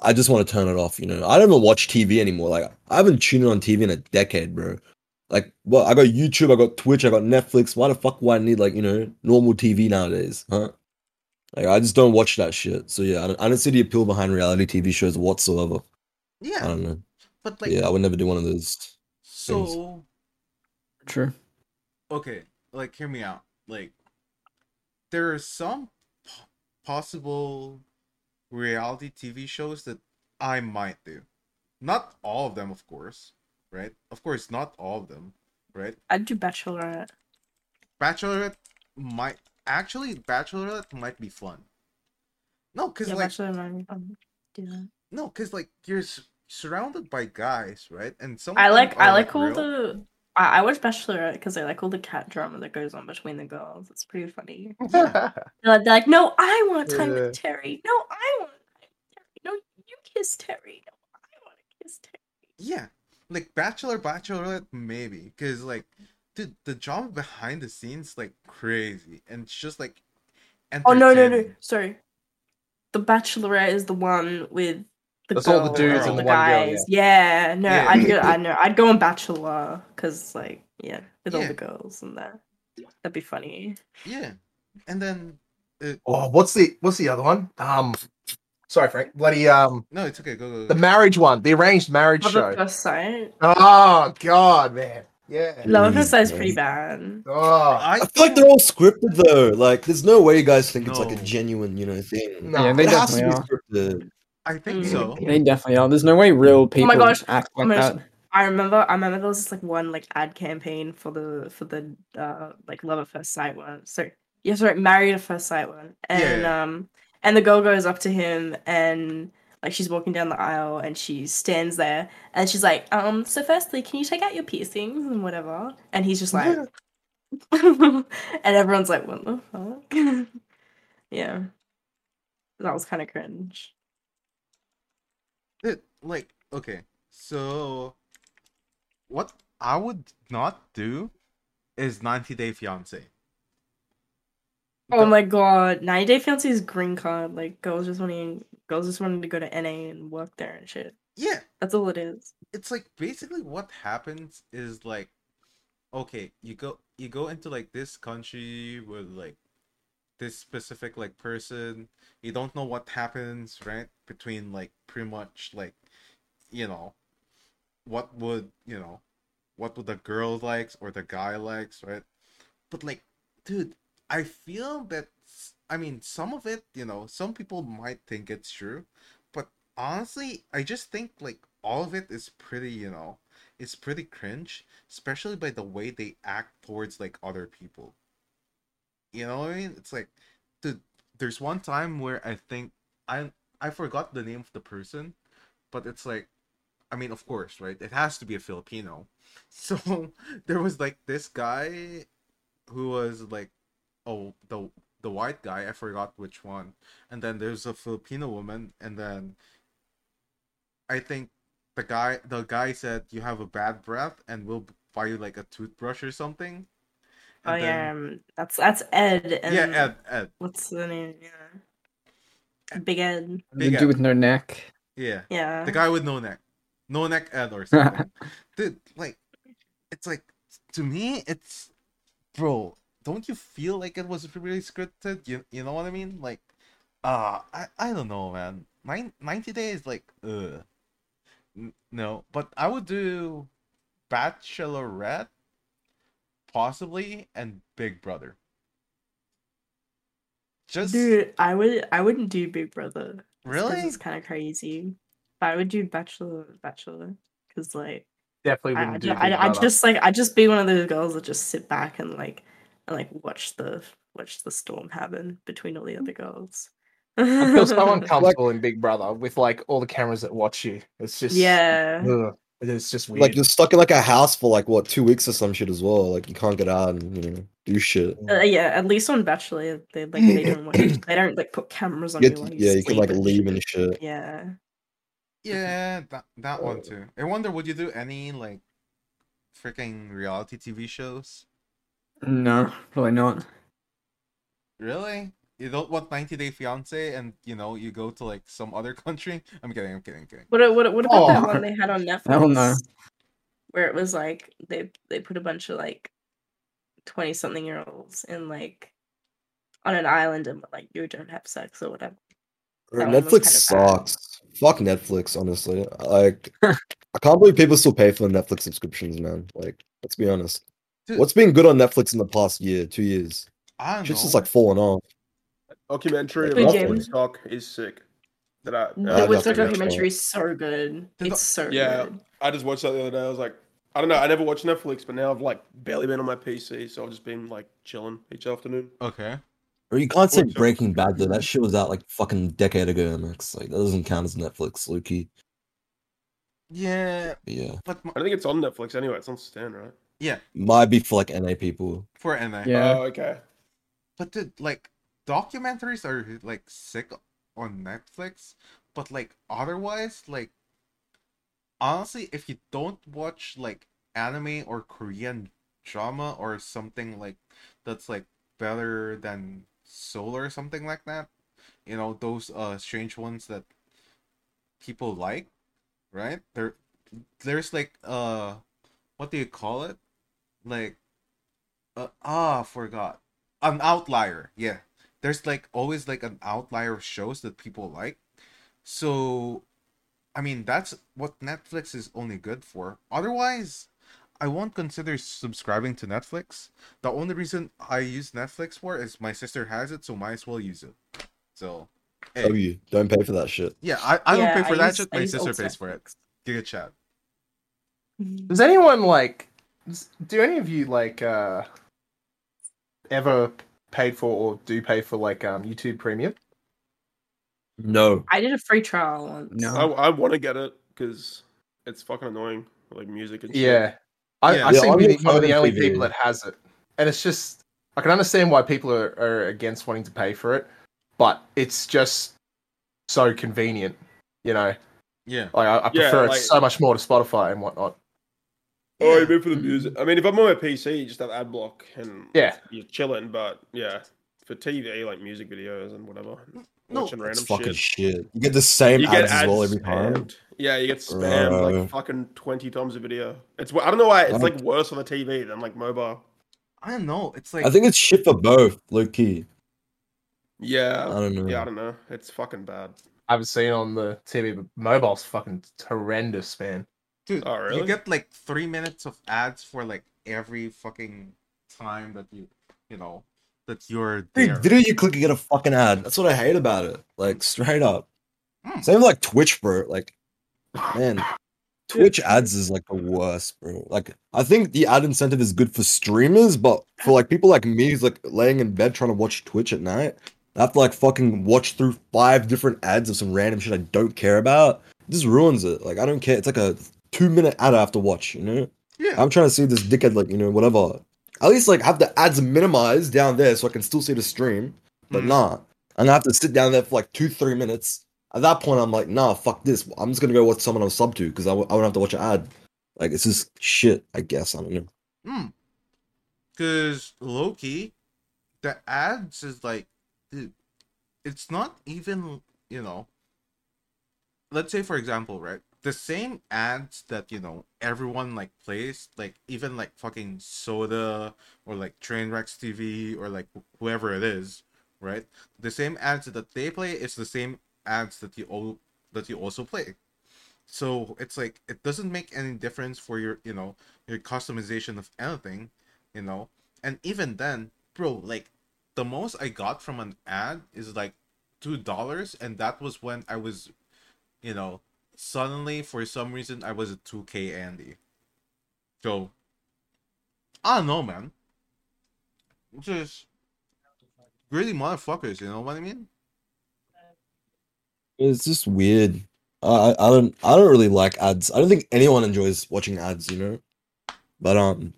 I just want to turn it off. You know, I don't even watch TV anymore. Like, I haven't tuned in on TV in a decade, bro. Like, well, I got YouTube, I got Twitch, I got Netflix. Why the fuck would I need like you know normal TV nowadays, huh? Like, I just don't watch that shit. So yeah, I don't, I don't see the appeal behind reality TV shows whatsoever. Yeah, I don't know. but like, yeah, I would never do one of those. so True. okay, like hear me out. Like, there are some p- possible reality TV shows that I might do. Not all of them, of course. Right? Of course, not all of them. Right? I'd do Bachelorette. Bachelorette might actually Bachelorette might be fun. No, cause Yeah, like Bachelorette. might- do that. no, cause like you're s- surrounded by guys, right? And some. I like I are, like all real. the. I, I watch Bachelorette because I like all the cat drama that goes on between the girls. It's pretty funny. Yeah. [laughs] They're like, they're like, no, I want time Yeah. with Terry. No, I want time with Terry. No, you kiss Terry. No, I want to kiss Terry. Yeah, like Bachelor, Bachelorette, maybe, cause like, dude, the drama behind the scenes like crazy, and it's just like. Oh no, no, no. Sorry. The Bachelorette is the one with the That's all the dudes or and the the one girl, guys. yeah. no, Yeah. I'd go. [laughs] I know. I'd go on Bachelor because, like, yeah, with all the girls and that. That'd be funny. Yeah, and then uh, oh, what's the what's the other one? Um, sorry, Frank. Bloody um, no, it's okay. Go go. the marriage one, the arranged marriage Love at show. first sight. Oh God, man. Yeah. Love at Jesus first sight is pretty bad. Oh I, I feel like they're all scripted though. Like, there's no way you guys think it's like a genuine, you know, thing. no. Yeah, they it has to be definitely scripted. I think Mm. so. They definitely are. There's no way real people Oh my gosh, act I'm like gonna- that. I remember. I remember there was this like one like ad campaign for the for the uh like love at first sight one. So yeah, sorry, married at first sight one. And Yeah. um and the girl goes up to him and like she's walking down the aisle and she stands there and she's like, um, so firstly, can you take out your piercings and whatever? And he's just like [laughs] [laughs] and everyone's like, what the fuck? [laughs] yeah. That was kind of cringe. It, like okay, so what I would not do is 90 Day Fiance. Oh my god, 90 Day Fiance's green card. Like girls just wanting girls just wanting to go to NA and work there and shit. Yeah, That's all it is. it's like basically what happens is like okay, you go you go into like this country with like this specific like person, you don't know what happens, right? Between like pretty much like you know what would you know what would the girl likes or the guy likes, right? But like, dude, I feel that I mean some of it, you know, some people might think it's true, but honestly, I just think like all of it is pretty, you know, it's pretty cringe, especially by the way they act towards like other people. You know what I mean? It's like, dude, there's one time where I think I I forgot the name of the person, but it's like, I mean, of course, right? It has to be a Filipino. [laughs] So there was like this guy who was like, oh, the the white guy. I forgot which one. And then there's a Filipino woman, and then I think the guy the guy said you have a bad breath, and we'll buy you like a toothbrush or something. Oh And yeah, then- um, that's that's Ed and yeah, Ed, Ed, what's the name? Yeah. Big Ed. The Big dude Ed. with no neck. yeah. Yeah. the guy with no neck no neck ed or something [laughs] dude like it's like to me it's bro don't you feel like it was really scripted you, you know what i mean like uh i i don't know man Nine, 90 days like uh no but i would do bachelorette possibly and big brother just Dude, I would I wouldn't do Big Brother. really It's kind of crazy. But I would do Bachelor Bachelor because like Definitely I, wouldn't I, do ju- I, Big I Brother. just like I just be one of those girls that just sit back and like and like watch the watch the storm happen between all the other girls. I feel so [laughs] uncomfortable in Big Brother with like all the cameras that watch you. It's just yeah. ugh, it's just weird. Like you're stuck in like a house for like what two weeks or some shit as well. Like you can't get out and you know do shit. Uh, yeah, at least on Bachelor, they like they don't watch, they don't like put cameras on You you. get while to- you yeah, you can like and leave shit. and shit. Yeah. Yeah, that that one too. I wonder, would you do any like freaking reality TV shows? No, probably not. Really? You don't want 90 Day Fiance and you know you go to like some other country? I'm kidding. I'm kidding. I'm kidding. What what what about that Oh. one they had on Netflix? [laughs] Hell no. Where it was like they they put a bunch of like twenty something year olds in like on an island and like you don't have sex or whatever. That Netflix kinda bad. sucks. Fuck Netflix, honestly. Like, I can't believe people still pay for Netflix subscriptions, man. Like, let's be honest. Dude, What's been good on Netflix in the past year, two years? I don't Shit's know. just like falling off. Documentary Good about game. Woodstock is sick. That I, The I'd Woodstock documentary is so good. The doc- It's so Yeah. good. I just watched that the other day. I was like, I don't know. I never watched Netflix, but now I've like barely been on my PC, so I've just been like chilling each afternoon. okay. Or you can't say What's up? Breaking Bad though. That shit was out like fucking decade ago, and it's like that doesn't count as Netflix, Lukey. Yeah, Yeah, but I don't think it's on Netflix anyway. It's on Stan, right? Yeah, might be for like NA people. for NA. Yeah. Oh, okay. But dude, like documentaries are like sick on Netflix, but like otherwise, like honestly, if you don't watch like anime or Korean drama or something like that's like better than Soul or something like that, you know, those uh strange ones that people like, right? There there's like uh what do you call it? Like uh, ah, forgot. An outlier yeah. There's like always like an outlier of shows that people like. So i mean that's what netflix is only good for. Otherwise i won't consider subscribing to netflix. The only reason i use netflix for is my sister has it so might as well use it. So hey, W, don't pay for that shit. yeah i, I Yeah, don't pay for I that use- shit. My sister old pays for it. Netflix. Giga Chad. Does anyone like? S- Do any of you like uh ever paid for or do pay for like um YouTube Premium? No, I did a free trial once. No. I, I want to get it because it's fucking annoying, like music and shit. Yeah, I, Yeah. I Yeah, seem I'm to be one of the only TV. people that has it, and it's just I can understand why people are, are against wanting to pay for it, but it's just so convenient, you know. yeah Like I, I Yeah, prefer like- it so much more to Spotify and whatnot. Oh, you mean for the mm-hmm. music? I mean, if I'm on my PC, you just have ad block and Yeah. you're chilling. But yeah, for TV, like music videos and whatever, No, watching it's random fucking shit. shit. You get the same You ads, get as well every time. Yeah, you get spammed Bro. like fucking twenty times a video. It's I don't know why it's Like- like worse on the TV than like mobile. i don't know it's like I think it's shit for both, low key. Yeah, I don't know. yeah, I don't know. It's fucking bad. I haven't seen on the TV, but mobile's fucking horrendous, man. Dude, Oh, really? you get like three minutes of ads for like every fucking time that you, you know, that you're Every there. video you click, you get a fucking ad. That's what I hate about it. Like straight up. Mm. Same like Twitch, bro. Like, man, Twitch ads is like the worst, bro. Like, I think the ad incentive is good for streamers, but for like people like me who's like laying in bed trying to watch Twitch at night, I have to like fucking watch through five different ads of some random shit I don't care about. This ruins it. Like, I don't care. It's like a two minute ad I have to watch, you know? Yeah, I'm trying to see this dickhead, like, you know, whatever. At least, like, have the ads minimized down there so I can still see the stream. But Mhm. nah. And gonna have to sit down there for like two, three minutes. At that point, I'm like, nah, fuck this. I'm just gonna go watch someone I'm sub to because I w- I won't have to watch an ad. Like, it's just shit, I guess. I don't know. Hmm. Because Loki, the ads is like, dude, it's not even, you know, let's say, for example, right? The same ads that, you know, everyone like plays, like even like fucking Soda or like Trainwrecks TV or like wh- whoever it is, right? The same ads that they play is the same ads that you all that you also play. So it's like it doesn't make any difference for your, you know, your customization of anything, you know. And even then, bro, like the most I got from an ad is like two dollars, and that was when I was, you know, suddenly for some reason I was a two K Andy. So I don't know, man. Just greedy motherfuckers, you know what I mean? It's just weird. I I I don't I don't really like ads. I don't think anyone enjoys watching ads, you know. But um,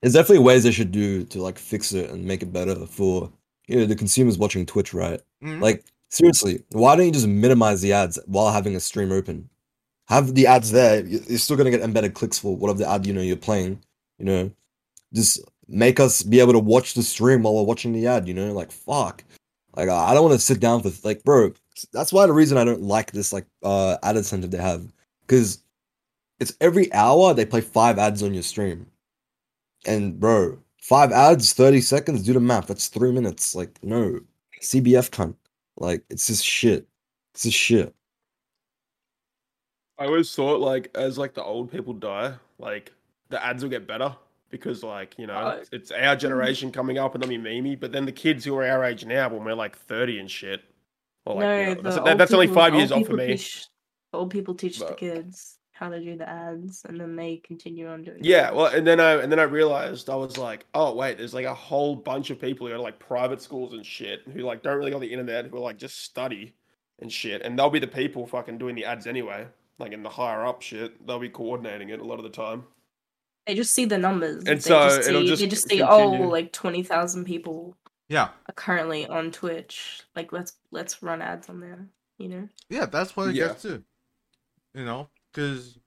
there's definitely ways they should do to like fix it and make it better for you know the consumers watching Twitch, right? Mhm. Like seriously, why don't you just minimize the ads while having a stream open? Have the ads there. You're still gonna get embedded clicks for whatever the ad you know you're playing. You know, just make us be able to watch the stream while we're watching the ad. You know, like fuck. Like I don't want to sit down for like, bro. That's why the reason I don't like this like uh ad incentive they have because it's every hour they play five ads on your stream, and bro, five ads, thirty seconds. Do the math. That's three minutes. Like no, CBF cunt. Like it's just shit. It's just shit. I always thought like as like the old people die, like the ads will get better because like you know Uh, it's, our generation coming up and they'll be memey, but then the kids who are our age now when we're like thirty and shit. Or like, no, you know, that's, that- that's only five years off for me. Teach, old people teach the kids how to do the ads, and then they continue on doing. Yeah, ads. well, and then I and then I realized I was like, oh wait, there's like a whole bunch of people who are like private schools and shit who like don't really go on the internet who are like just study and shit, and they'll be the people fucking doing the ads anyway. Like in the higher up shit, they'll be coordinating it a lot of the time. they just see the numbers. And they so just it'll see, just they just see oh continue. like twenty thousand people Yeah, are currently on Twitch. Like let's let's run ads on there. You know. yeah, that's what it Yeah. gets to. You know, because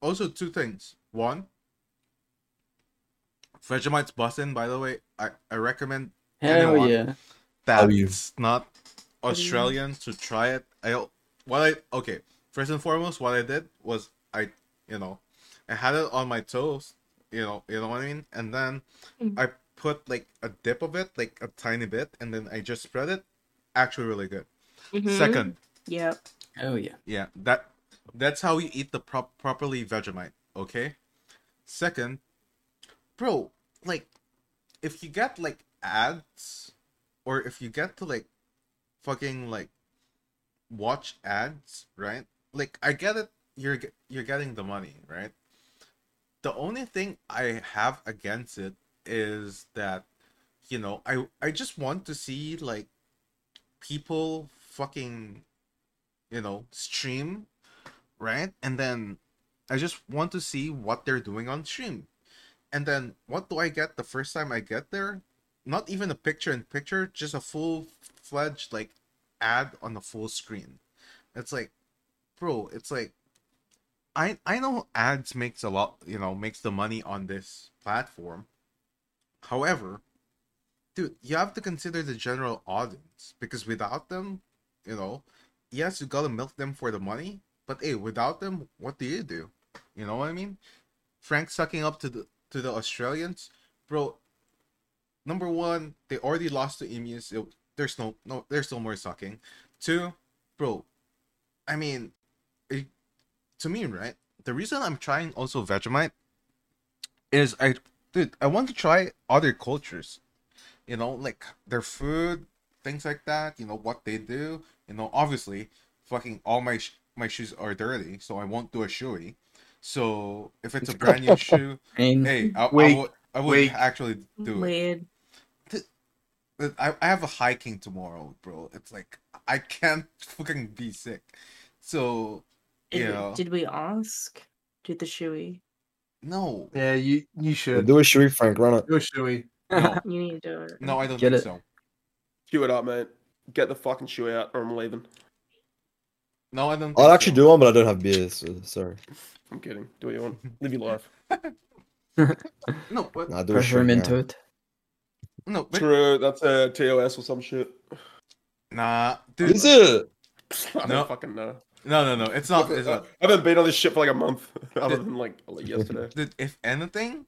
also two things. One, Vegemite's bussin'. By the way, I I recommend Hell Anyone. yeah. That's not Australian to try it. I what I okay. First and foremost, what I did was I you know I had it on my toes, You know you know what I mean, and then Mm. I put like a dip of it, like a tiny bit, and then I just spread it. Actually, really good. Mhm. Second, Yep. Oh yeah. yeah, that that's how you eat the prop properly Vegemite. Okay. Second, bro, like if you get like ads, or if you get to like fucking like watch ads, right? Like I get it, you're you're getting the money, right? The only thing I have against it is that, you know, I I just want to see like people fucking you know, stream, right? And then I just want to see what they're doing on stream. And then what do I get the first time I get there? Not even a picture in picture, just a full fledged like ad on the full screen. It's like, bro, it's like I I know ads makes a lot, you know, makes the money on this platform. However, dude, you have to consider the general audience because without them, you know, yes, you gotta milk them for the money, but hey, without them, what do you do? You know what I mean? Frank sucking up to the to the Australians, bro. Number one, they already lost to emus. There's no no. There's still more sucking. Two, bro. I mean, to me, right? The reason I'm trying also Vegemite is I, dude, I want to try other cultures. You know, like their food, things like that. You know what they do. You know, obviously, fucking all my sh- my shoes are dirty, so I won't do a shoey. So if it's a [laughs] brand new shoe, hey, I, I Weak. would I would Weak. actually do it. Weird. But I, I have a hiking tomorrow, bro. It's like I can't [laughs] fucking be sick. So Did, Yeah. we, did we ask? Did the shoey? no, Yeah, you you should Do a shoey Frank, run it. do a shoey. no, [laughs] You need to do it. no, I don't Get think it. so. Cue it up, mate. Get the fucking shoe out, or I'm leaving. No, I don't. I'll actually so. do one, but I don't have beer, so sorry. [laughs] I'm kidding. Do what you want. Live your life. [laughs] No, but Nah, do a pressure him shoey into it. no, but True. That's a TOS or some shit. nah, dude. Is it? I don't No. fucking know. No, no, no. It's not. It's not. I haven't been on this shit for like a month, [laughs] other than like, like yesterday. Dude, if anything,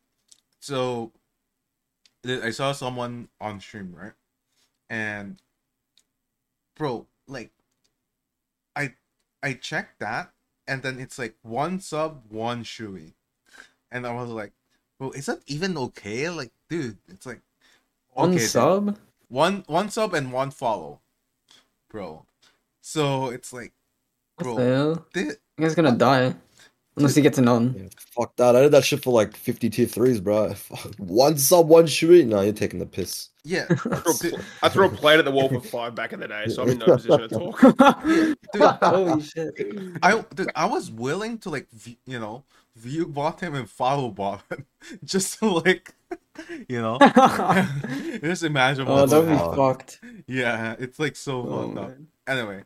so dude, I saw someone on stream, right? And bro, like I I checked that and then it's like one sub, one shoey. And I was like, bro, is that even okay? Like, dude, it's like One okay, then. sub? one one sub and one follow. Bro. So it's like What bro, the hell? thi- You guys gonna die. Unless he gets a none. Yeah, fuck that. I did that shit for like 50 tier threes, bro. Fuck, [laughs] One sub, one shooting. No, you're taking the piss. Yeah, I threw, a, I threw a plate at the wall for [laughs] five back in the day, so I'm in no [laughs] position to talk. dude, Holy shit. I dude, I was willing to like v- you know view bot him and follow bot him just to like you know just imagine oh, that would be fucked. Yeah, it's like so Oh, fucked up. man.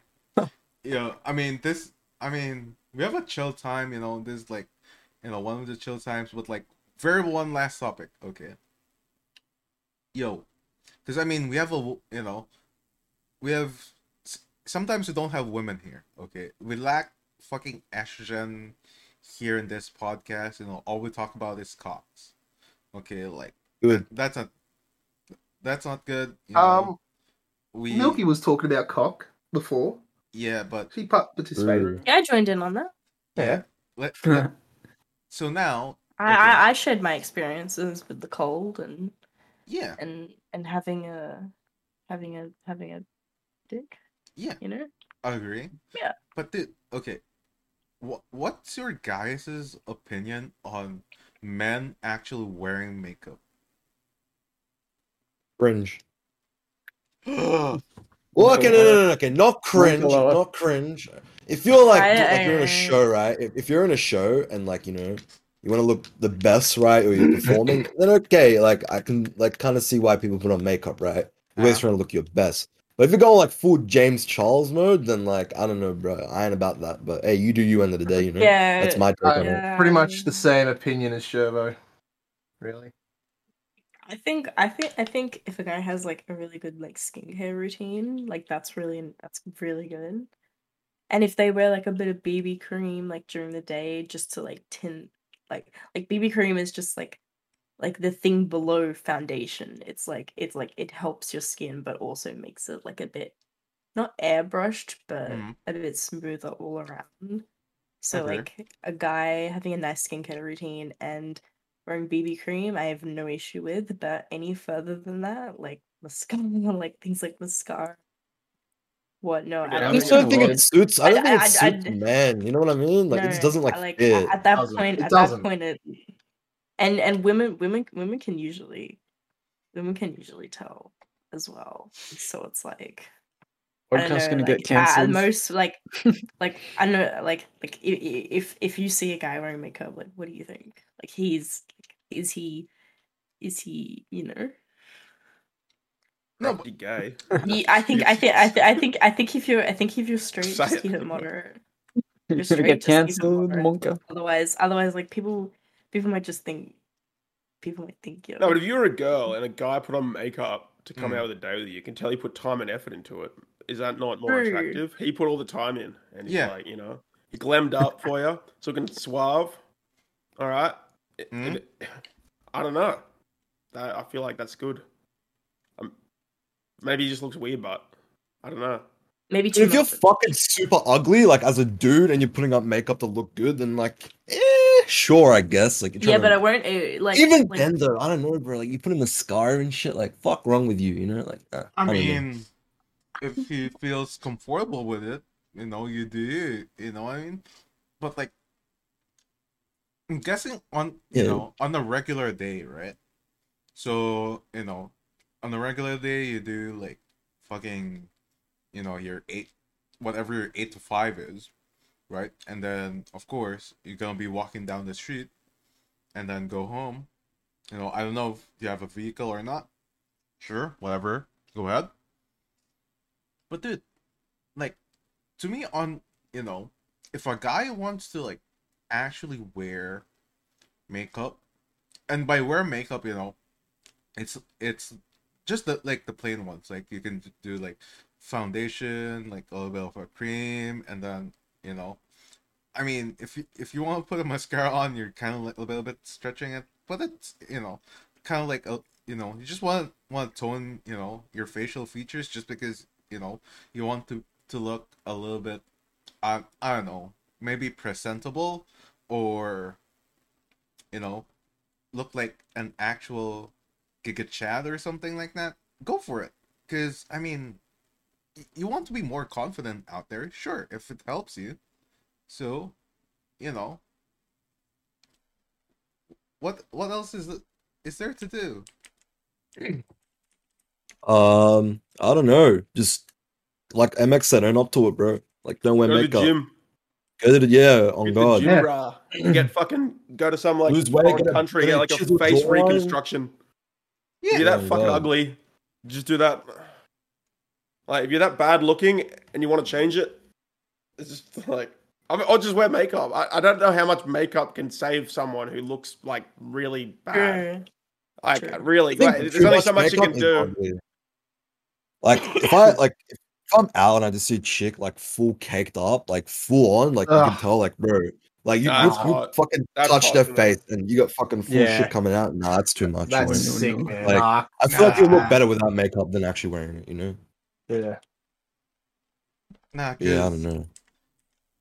Anyway, yeah, I mean this. I mean we have a chill time. You know, this is like you know one of the chill times with like very one last topic. Okay. Yo, because I mean we have a, you know we have sometimes we don't have women here. Okay, we lack fucking estrogen here in this podcast. You know, all we talk about is cocks. Okay, like Good. that's not that's not good. You know, Um, we Milky was talking about cock before. Yeah, but She participated. True. Yeah, I joined in on that. Yeah. let, [laughs] let- so now I, Okay. I, I shared my experiences with the cold and yeah and and having a having a having a dick. Yeah. You know. I agree. Yeah. But dude, okay, what what's your guys' opinion on men actually wearing makeup? Cringe. [gasps] [laughs] yeah, Well, okay, no, no, no, no, okay, not cringe, not cringe. If you're like, I- like you're in a show, right? If, if you're in a show and like you know, you want to look the best, right, or you're [coughs] performing, then okay, like I can like kind of see why people put on makeup, right? You're always trying to look your best. But if you're going like full James Charles mode, then like I don't know, bro. I ain't about that. But hey, you do you end of the day, you know. Yeah. That's my take on it. Pretty much the same opinion as Shervo. Really? I think I think I think if a guy has like a really good like skincare routine, like that's really that's really good. And if they wear like a bit of BB cream like during the day just to like tint like like BB cream is just like like the thing below foundation. It's like it's like it helps your skin but also makes it like a bit not airbrushed but Mhm. a bit smoother all around. So Okay. like a guy having a nice skincare routine and wearing BB cream, I have no issue with. But any further than that, like mascara, [laughs] like things like mascara, what? No, Yeah, I I don't just think don't think it it suits. I don't I- think I- it I- suits man. You know what I mean? Like it just doesn't like, I like fit. at that point. It At doesn't. that point, it and and women, women, women can usually, women can usually tell as well. So it's like. I don't Podcast's gonna like, get at cancelled. most, like, [laughs] like I know, like, like i- i- if if you see a guy wearing makeup, like, what do you think? Like, he's is he, is he, you know? No, Crafty gay. [laughs] He, I think, I think, I, th- I think, I think if you're, I think if you're straight, Say just it. keep it moderate. You're gonna straight, get just keep it cancelled, moderate. Monka. Otherwise, otherwise, like people, people might just think, people might think you. No, but if you're a girl and a guy put on makeup to come Mm. out with a day with you, you can tell he put time and effort into it. Is that not more True. attractive? He put all the time in, and he's Yeah. like, you know, he glammed up for you, so looking suave. All right, It- Mm. it- I don't know. I, I feel like that's good. Um, maybe he just looks weird, but I don't know. maybe Dude, too if you're much. fucking super ugly, like as a dude, and you're putting up makeup to look good, then like, eh, sure, I guess. Like, you're yeah, but to- I won't uh, like even like, then, though, I don't know, bro. Like, you put in the scar and shit. Like, fuck, wrong with you? You know, like, uh, I don't mean, if he feels comfortable with it, you know, you do. You, you know what I mean? But like, I'm guessing on you Yeah. know on a regular day, right? So you know, on a regular day, you do like fucking, you know, your eight, whatever your eight to five is, right? And then of course you're gonna be walking down the street, and then go home. You know, I don't know if you have a vehicle or not. Sure, whatever. Go ahead. But dude, like, to me, on you know, if a guy wants to like actually wear makeup, and by wear makeup, you know, it's it's just the like the plain ones. Like you can do like foundation, like a little bit of a cream, and then you know, I mean, if you if you want to put a mascara on, you're kind of like a little bit stretching it, but it's you know, kind of like a you know, you just want want to tone you know your facial features just because you know you want to to look a little bit, I I don't know, maybe presentable, or you know, look like an actual Giga Chad or something like that. Go for it, because I mean, y- you want to be more confident out there. Sure, if it helps you. So, you know, what what else is it is there to do? Um, I don't know. Just like MX said, own up to it, bro. Like don't wear Go to makeup. gym. Go to the yeah, on Hit God. gym, Yeah. Uh, get [clears throat] fucking go to some like Lose weight, foreign get country, get get like a face jawline. reconstruction. Yeah, If you're that Oh, fucking God. ugly, just do that. Like if you're that bad looking and you want to change it, it's just like I mean, I'll just wear makeup. I, I don't know how much makeup can save someone who looks like really bad. True. Like True. really, like, there's only so much you can do. ugly. Like if I like if I'm out and I just see a chick like full caked up, like full on, like you can tell, like bro, like you, you, you fucking That's touch their face and you got fucking full Yeah. shit coming out. Nah, that's too much. That's no, sick, man. Like- Nah, I feel like you look better without makeup than actually wearing it. You know? Yeah. nah, Yeah, I 'cause don't know.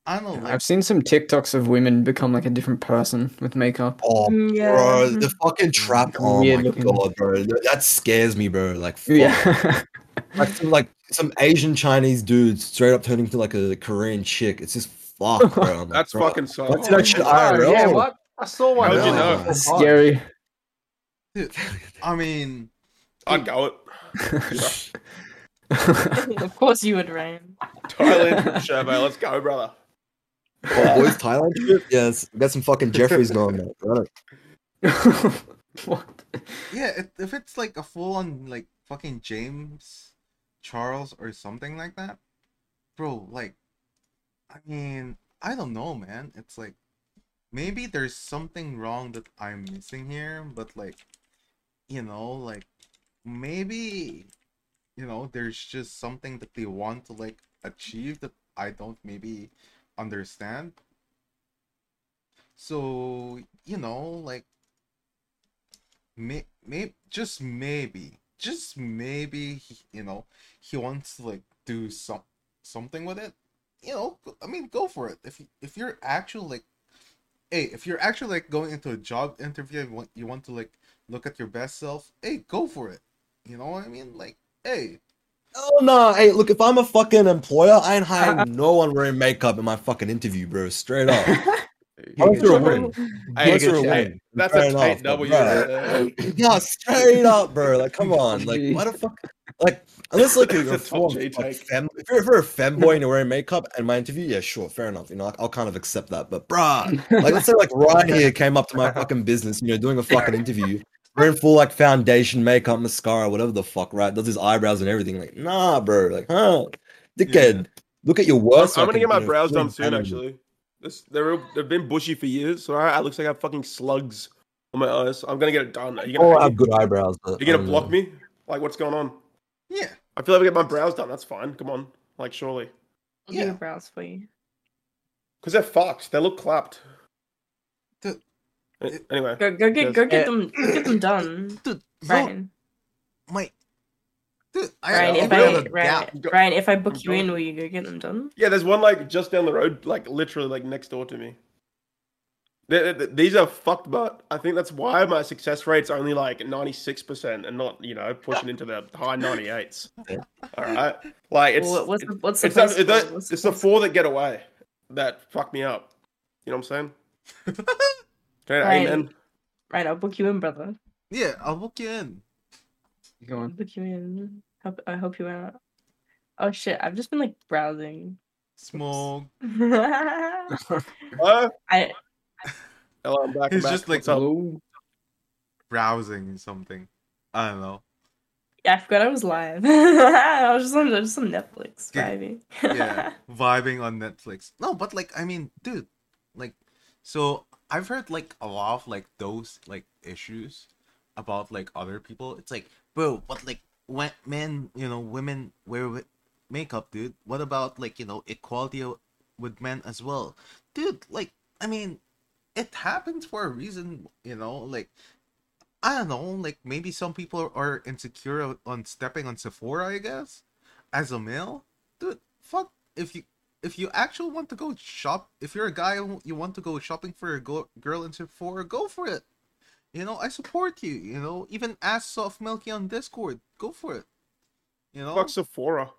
I don't know, I've seen some TikToks of women become like a different person with makeup. Oh, Mm, yeah. bro, the fucking trap. Oh Weird my looking. god, bro, that that scares me, bro. Like, fuck. Yeah. [laughs] like some like some Asian Chinese dude straight up turning to like a Korean chick. It's just fuck, [laughs] bro. I'm like, That's bro, fucking so. What's that shit Oh, IRL? yeah, what? I saw one. How'd you know? That's Oh, scary. dude, I mean, I'd go it. [laughs] of course you would, Ryan. Thailand Shervo, eh? let's go, brother. Oh, boys, Thailand trip? Yes, we got some fucking Jeffries going on. Got it. [laughs] what? yeah, if, if it's like a full on like fucking James Charles or something like that, bro, like, I mean, I don't know, man. It's like maybe there's something wrong that I'm missing here, but like, you know, like maybe, you know, there's just something that they want to like achieve that I don't maybe understand. So, you know, like may, may just maybe just maybe he, you know he wants to like do some something with it you know i mean go for it if you, if you're actually like hey if you're actually like going into a job interview you want, you want to like look at your best self hey go for it you know what i mean like hey Oh no! Hey, look, if I'm a fucking employer, I ain't hiring [laughs] no one wearing makeup in my fucking interview, bro. Straight up. [laughs] Unless you're a win. Hey, Unless you're a hey, win. that's Fair a enough, Tate but, W. bruh. [laughs] No, straight up, bro. Like, come [laughs] on. Like, Gee. why the fuck? Like, unless like you're, That's a a full, like, fem, if you're, if you're a femboy and you're wearing makeup in my interview, yeah, sure, fair enough. You know, like, I'll kind of accept that. But, bruh, [laughs] like, let's say like Ryan here came up to my fucking business, you know, doing a fucking interview, wearing full like foundation, makeup, mascara, whatever the fuck, right? Does his eyebrows and everything. Like, nah, bro. Like, huh, dickhead. Look at your I'm, worst. I'm gonna get my brows done soon, actually. This, they're real, they've been bushy for years, so I, it looks like I have fucking slugs on my eyes. I'm gonna get it done. Are you Oh, gonna, I are have good eyebrows. But you I gonna block know. me? Like, what's going on? yeah I feel like I get my brows done. That's fine. Come on, like surely, I'll do Yeah. your brows for you. because they're fucked. They look clapped. Dude, Anyway, Go, go get, Yes. go get Eh. them, get them done, dude so, Ryan. my dude i Ryan, if have I, a Ryan, gap. Ryan, if I book I'm you in, will you go get them done? yeah, there's one like just down the road, like literally like next door to me. They- they- These are fucked, but I think that's why my success rate's only like 96% and not, you know, pushing into the high 98s. All right. Like, it's, What- what's the, what's the it's, not- place it don't- called? What's it's the place- four that get away that fuck me up. You know what I'm saying? Okay, Right. amen. Ryan, I'll book you in, brother. yeah i'll book you in Go I'll you in. Help, I hope you out. Oh shit! I've just been like browsing. smoke [laughs] I Hello? Hello, I'm back. I'm back. just like- Hello. browsing something i don't know yeah, I forgot I was live. [laughs] I was just on just on Netflix, Yeah. baby. [laughs] yeah vibing on netflix no but like i mean dude like so i've heard like a lot of like those like issues about like other people it's like bro but like when men you know women wear makeup dude. What about like you know equality with men as well? Dude like i mean it happens for a reason you know like i don't know like maybe some people are, insecure on- stepping on sephora i guess as a male. Dude fuck if you if you actually want to go shop if you're a guy you want to go shopping for a girl in Sephora go for it you know I support you you know even ask soft milky on Discord go for it you know Fuck Sephora.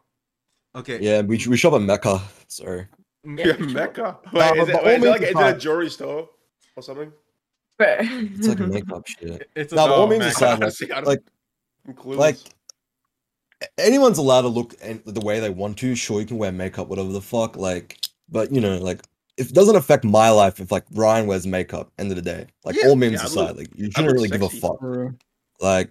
okay Yeah, we, we shop at Mecca. Sorry. m- Yeah, for sure. Mecca. No, is but it, wait, is it like it's is it a not. jewelry store or something? But It's like makeup [laughs] shit. It's No, all about memes Mac- aside, like, [laughs] Honestly, like like anyone's allowed to look the way they want to. Sure, you can wear makeup, whatever the fuck. Like, but you know, like if it doesn't affect my life, if like Ryan wears makeup, end of the day, like Yeah, all memes yeah, I aside, look- like you shouldn't really give a fuck. True. Like,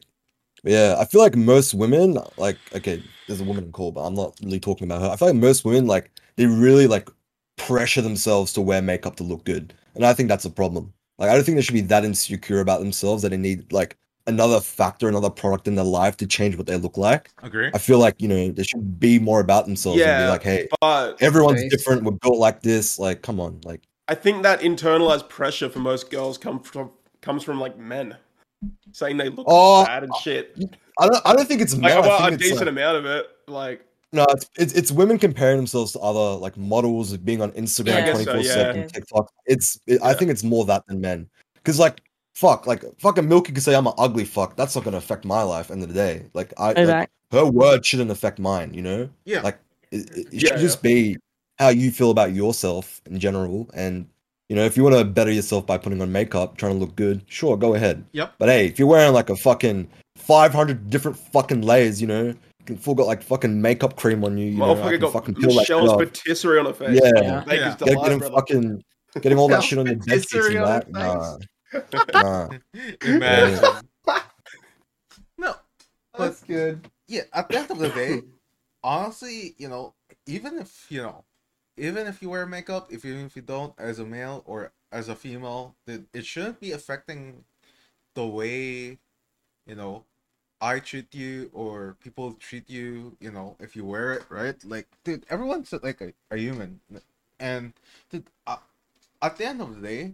yeah, I feel like most women, like, okay, there's a woman in call, but I'm not really talking about her. I feel like most women, like, they really like pressure themselves to wear makeup to look good, and I think that's a problem. Like, I don't think they should be that insecure about themselves that they need like another factor, another product in their life to change what they look like. Agree. I feel like you know they should be more about themselves and Yeah. be like, hey, but everyone's Face. different. We're built like this. Like, come on, like, I think that internalized pressure for most girls come from comes from like men saying they look Oh, bad and shit. I don't, I don't think it's Like, men. I well, a think it's, decent like- amount of it. Like, No, it's, it's it's women comparing themselves to other like models being on Instagram Yeah. I guess twenty so, four seven, yeah. TikTok. It's it, I think it's more that than men. Because like fuck, like fucking Milky could say I'm an ugly fuck. That's not gonna affect my life. End of the day, like I Go like, her word shouldn't affect mine. You know, Yeah. like it, it, it Yeah, should just be how you feel about yourself in general. And you know, if you want to better yourself by putting on makeup, trying to look good, sure, go ahead. Yep. But hey, if you're wearing like a fucking 500 different fucking layers, you know, you can full got like fucking makeup cream on you. you know, I motherfucker can got fucking peel that shit Michel's off. patisserie on her face. Yeah. Yeah. Baker's Yeah. Get, delight, getting brother. fucking getting all that shit on your [laughs] bed sheets and on that. Nah, nah. [laughs] Imagine. no, That's good. yeah. At the end of the day, honestly, you know, even if you know, even if you wear makeup, if even if you don't, as a male or as a female, that it shouldn't be affecting the way, you know, I treat you or people treat you. You know, if you wear it, right? Like, dude, everyone's like a, a human, and dude, uh, at the end of the day,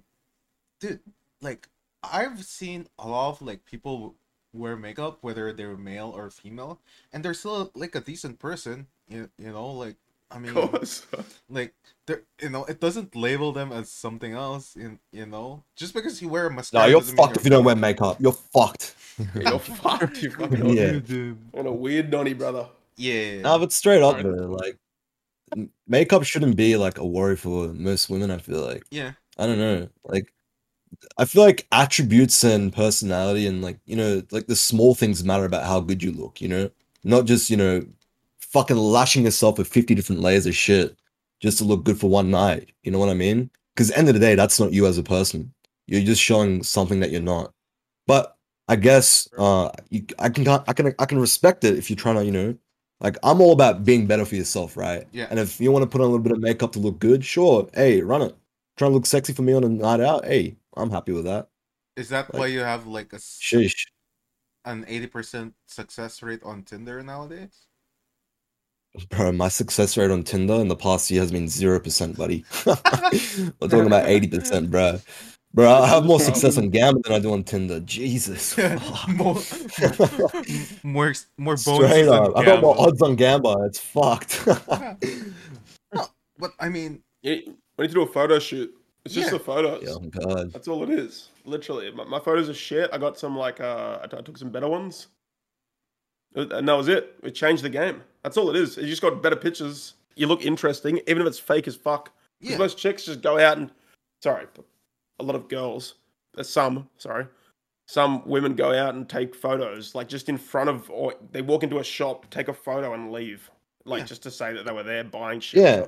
dude, like I've seen a lot of like people wear makeup, whether they're male or female, and they're still like a decent person. You, you know, like I mean, [laughs] Of like they're you know, it doesn't label them as something else. In you know, just because you wear a No, you're doesn't mean fucked if you don't wear makeup. You're fucked. [laughs] You're fucked. You fucking [laughs] Yeah. Dude. on a weird nonny, brother. Yeah. No, but straight up, Alright. though, like makeup shouldn't be like a worry for most women. I feel like yeah. I don't know, like I feel like attributes and personality and like you know, like the small things matter about how good you look. You know, not just you know, fucking lashing yourself with fifty different layers of shit just to look good for one night. You know what I mean? Because end of the day, that's not you as a person. You're just showing something that you're not. But I guess uh, you, I can I can I can respect it if you're trying to you know, like I'm all about being better for yourself, right? Yeah. And if you want to put on a little bit of makeup to look good, sure, hey, run it. Trying to look sexy for me on a night out, hey, I'm happy with that. Is that Like- why you have like a Sheesh. an eighty percent success rate on Tinder nowadays? Bro, my success rate on Tinder in the past year has been zero percent, buddy. [laughs] We're talking about eighty percent, bro. Bro, I have more success on Gamba than I do on Tinder. Jesus. [laughs] [laughs] more, more, more bonuses Straight than up. I got more odds on Gamba. It's fucked. no, But I mean, Yeah, we need to do a photo shoot. It's just the photos. oh God. That's all it is. Literally, my, my photos are shit. I got some like uh, I t- I took some better ones, Uh, and that was it. It changed the game. That's all it is. You just got better pictures. You look interesting, even if it's fake as fuck. yeah, most chicks just go out and sorry, a lot of girls, uh, some sorry, some women go out and take photos like just in front of, or they walk into a shop, take a photo, and leave, like Yeah. just to say that they were there buying shit Yeah.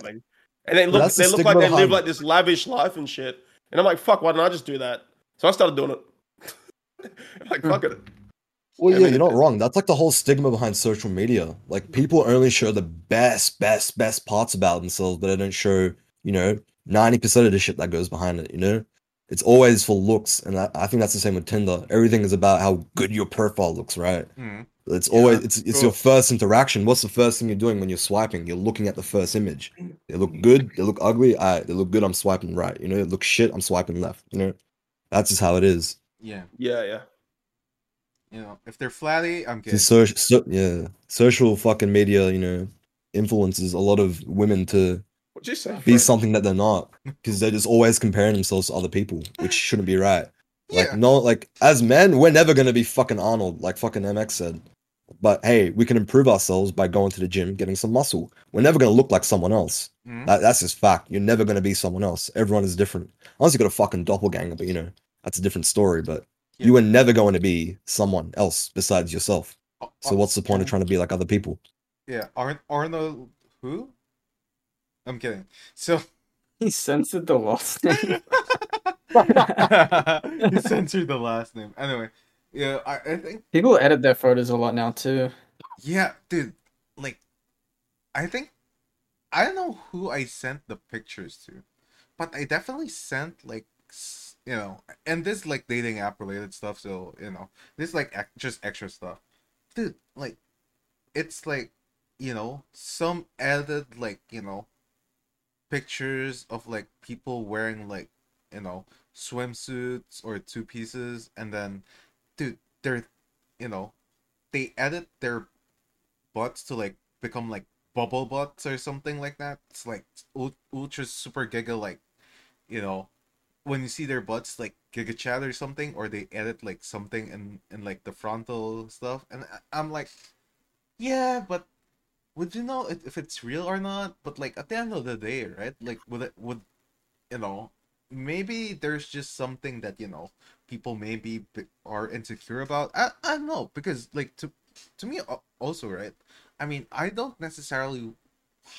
Or something. And they look That's they look like they live behind like this lavish life and shit. And I'm like, fuck, why didn't I just do that? So I started doing it. I'm [laughs] like, fuck it. Well, I yeah, mean, you're not wrong. That's like the whole stigma behind social media. Like people only show the best, best, best parts about themselves, but they don't show, you know, 90% of the shit that goes behind it, you know? It's always for looks. And I, I think that's the same with Tinder. Everything is about how good your profile looks, right? Mhm. It's Yeah, always it's it's your first interaction. What's the first thing you're doing when you're swiping? You're looking at the first image. They look good, they look ugly, all right, they look good, I'm swiping right. You know, it look shit, I'm swiping left, you know? That's just how it is. yeah. Yeah, yeah. You know, if they're flatty, I'm good. The social, so, yeah, social fucking media, you know, influences a lot of women to What'd you say? be Fred? something that they're not because they're just always comparing themselves to other people, which shouldn't be right. Like, Yeah. no, like as men, we're never gonna be fucking Arnold, like fucking MX said. But hey, we can improve ourselves by going to the gym, getting some muscle. We're never gonna look like someone else. Mhm. That, that's just fact. You're never gonna be someone else. Everyone is different. Unless you got a fucking doppelganger, but you know, that's a different story. But Yeah. you are never going to be someone else besides yourself. Ar- So what's the point of trying to be like other people? yeah, Ar- Arnold who? I'm kidding. So [laughs] He censored the last [laughs] name. [laughs] he censored the last name. Anyway, yeah, I, I think People edit their photos a lot now too. yeah, dude. Like, I think I don't know who I sent the pictures to, but I definitely sent like you know, and this like dating app related stuff. So you know, this like ex- just extra stuff, dude. Like, it's like you know some added like you know pictures of like people wearing like you know swimsuits or two pieces and then dude they're you know they edit their butts to like become like bubble butts or something like that. It's like ultra super giga like you know when you see their butts like Giga Chad or something or they edit like something in in like the frontal stuff and i'm like yeah but would you know if it's real or not? But like at the end of the day right? Like would it would you know maybe there's just something that you know people maybe are insecure about. I, I don't know because like to to me also right i mean i don't necessarily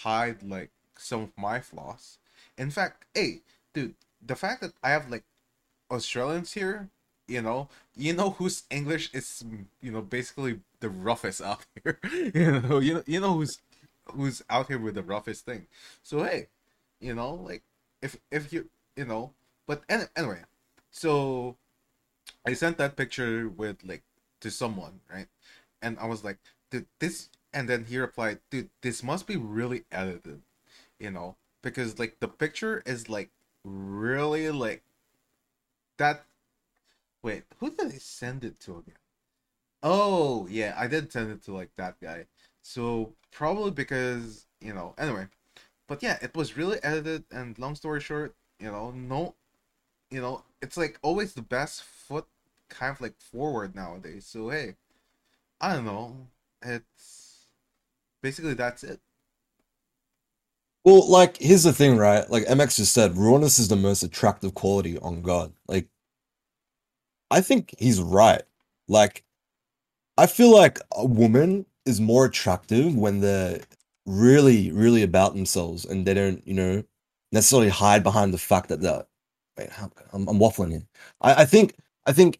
hide like some of my flaws. In fact hey dude the fact that i have like australians here you know you know whose english is you know basically the roughest out [laughs] here you know you know you know who's who's out here with the roughest thing. So hey you know like if if you you know? But any, anyway so i sent that picture with like to someone right? And i was like dude this and then he replied dude this must be really edited you know? Because like the picture is like really like that wait who did i send it to again? Oh yeah i did send it to like that guy. So probably because you know anyway. But yeah it was really edited and long story short you know no you know it's like always the best foot kind of like forward nowadays so hey i don't know it's basically that's it Well, like here's the thing, right? Like MX just said, rawness is the most attractive quality on God. Like, I think he's right. Like, I feel like a woman is more attractive when they're really, really about themselves and they don't, you know, necessarily hide behind the fact that they're. Wait, I'm, I'm waffling here. I, I think, I think,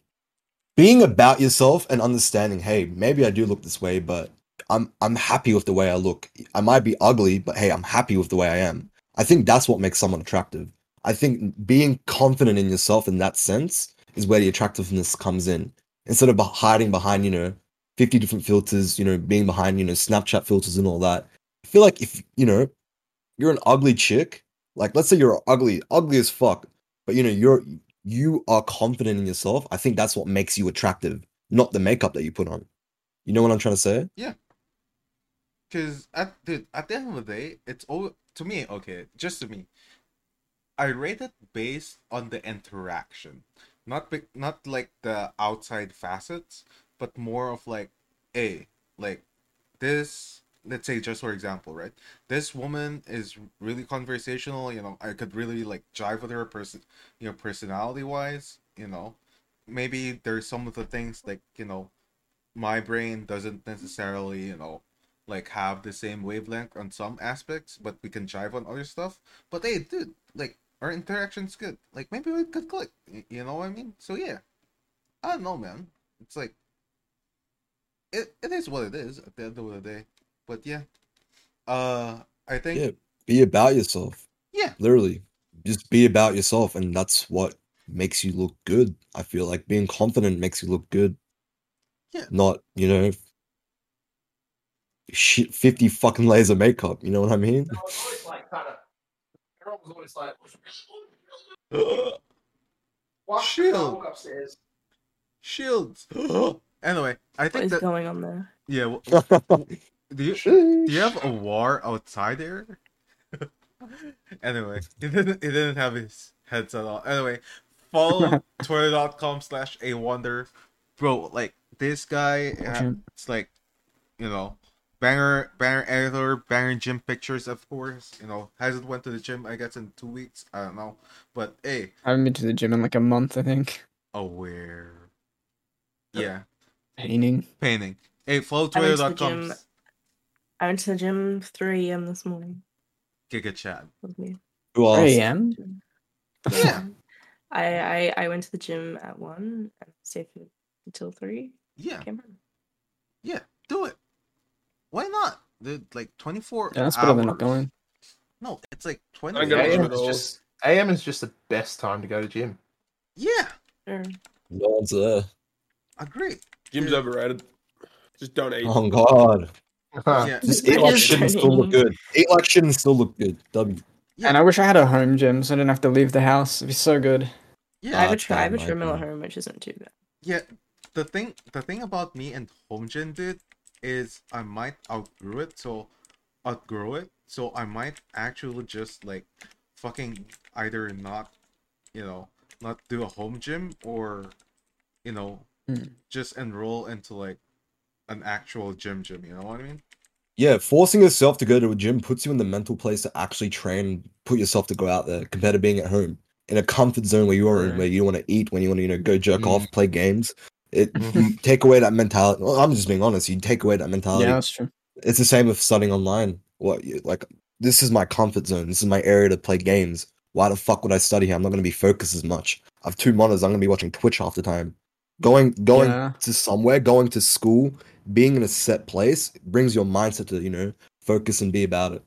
being about yourself and understanding, hey, maybe I do look this way, but I'm I'm happy with the way I look. I might be ugly, but hey, I'm happy with the way I am. I think that's what makes someone attractive. I think being confident in yourself in that sense is where the attractiveness comes in. Instead of hiding behind, you know, 50 different filters, you know, being behind, you know, Snapchat filters and all that. I feel like if, you know, you're an ugly chick, like let's say you're ugly, ugly as fuck, but you know, you're you are confident in yourself. I think that's what makes you attractive, not the makeup that you put on. You know what I'm trying to say? Yeah. Because at the at the end of the day it's all to me okay just to me i rate it based on the interaction not be, not like the outside facets but more of like a like this let's say just for example right this woman is really conversational you know i could really like jive with her person you know personality wise you know maybe there's some of the things like you know my brain doesn't necessarily you know like have the same wavelength on some aspects, but we can jive on other stuff. But hey, dude, like our interaction's good. Like maybe we could click. You know what I mean? So yeah, I don't know, man. It's like it, it is what it is at the end of the day. But yeah, uh, I think Yeah. Be about yourself. Yeah. Literally. Just be about yourself and that's what makes you look good. I feel like being confident makes you look good. Yeah. Not, you know, shit 50 fucking layers of makeup, you know what I mean? No, it's like kind of. Everyone was always like, "Why Shield. can't I walk upstairs?" shields. [gasps] anyway, I think is that going on there? yeah. Well, [laughs] do you do you have a war outside there? [laughs] anyway, he didn't he didn't have his headset on. Anyway, follow [laughs] twitter.com slash a wonder. Bro, like this guy uh, it's like you know banger banger editor, banger gym pictures of course. You know, hasn't went to the gym I guess in two weeks. I don't know. But hey, I haven't been to the gym in like a month, I think. aware. Yeah, Painting. painting. Hey, follow I went to the twitter.com gym. I went to the gym 3 a.m. this morning. Giga Chad. With me. Who 3 a.m. Yeah. I, I I went to the gym at one and stayed for until three. Yeah, Came yeah, do it. Why not? The like 24 Yeah, that's better than not going. No, it's like I 20 don't go to AM gym hours. is just AM is just the best time to go to gym. Yeah, Sure. No one's there. agree. Gym's overrated. Just don't eat. Oh god. Yeah, Just It eat like is shit still look good. Eat like shouldn't still look good. W. Yeah. And I wish I had a home gym so I didn't have to leave the house. It'd be so good. I yeah, have a I have a treadmill at home, which isn't too bad. yeah. The thing, the thing about me and home gym, dude, is I might outgrow it. So, outgrow it. So I might actually just like fucking either not, you know, not do a home gym or, you know, Hmm. just enroll into like an actual gym gym. You know what I mean? Yeah, forcing yourself to go to a gym puts you in the mental place to actually train, put yourself to go out there, compared to being at home in a comfort zone where you are in, where you want to eat, when you want to, you know, go jerk off, play games. It Mhm. you take away that mentality. Well, I'm just being honest. You take away that mentality. Yeah, that's true. It's the same with studying online. What you- like this is my comfort zone. This is my area to play games. Why the fuck would I study here? I'm not gonna be focused as much. I have two monitors. I'm gonna be watching Twitch half the time. Going going Yeah. to somewhere, going to school, being in a set place brings your mindset to you know focus and be about it.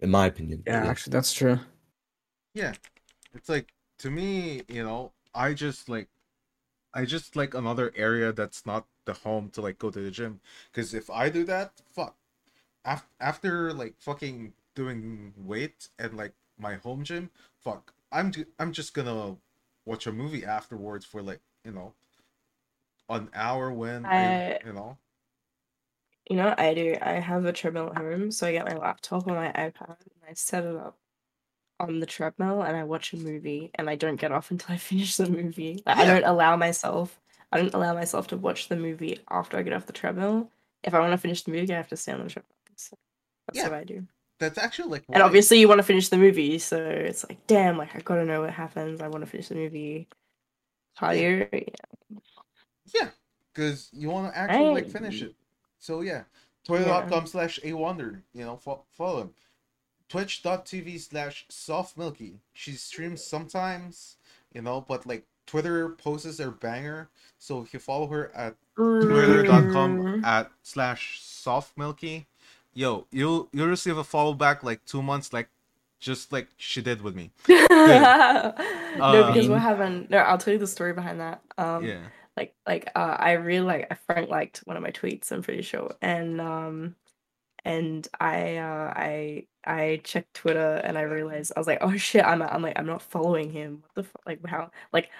In my opinion. Yeah, actually, that's true. Yeah. It's like to me, you know, I just like I just like another area that's not the home to like go to the gym cuz if I do that, fuck. After after like fucking doing weight and like my home gym, fuck. I'm ju- I'm just going to watch a movie afterwards for like, you know, an hour when I, you know. You know I do? I have a treadmill at home, so I get my laptop or my iPad and I set it up on the treadmill and I watch a movie and I don't get off [laughs] until I finish the movie. Like, I don't allow myself I don't allow myself to watch the movie after I get off the treadmill. If I want to finish the movie, I have to stay on the treadmill. So that's Yeah. what I do. That's actually like And obviously you want to finish the movie, so it's like, damn, like I gotta know what happens. I want to finish the movie. Cardio, yeah. Yeah, because you want to actually like finish it. So yeah, twitter.com slash a wonder. You know, fo- follow him. Twitch.tv slash soft milky. She streams sometimes, you know, but like Twitter posts their banger. So if you follow her at twitter.com at slash soft milky, yo, you'll you'll receive a follow back like two months, like just like she did with me. [laughs] no, because Um, what happened? No, I'll tell you the story behind that. Um, yeah. Like like uh, I really like Frank liked one of my tweets. I'm pretty sure, and um, and I uh, I I checked Twitter and I realized I was like, oh shit, I'm I'm like I'm not following him. What the? Like how? Like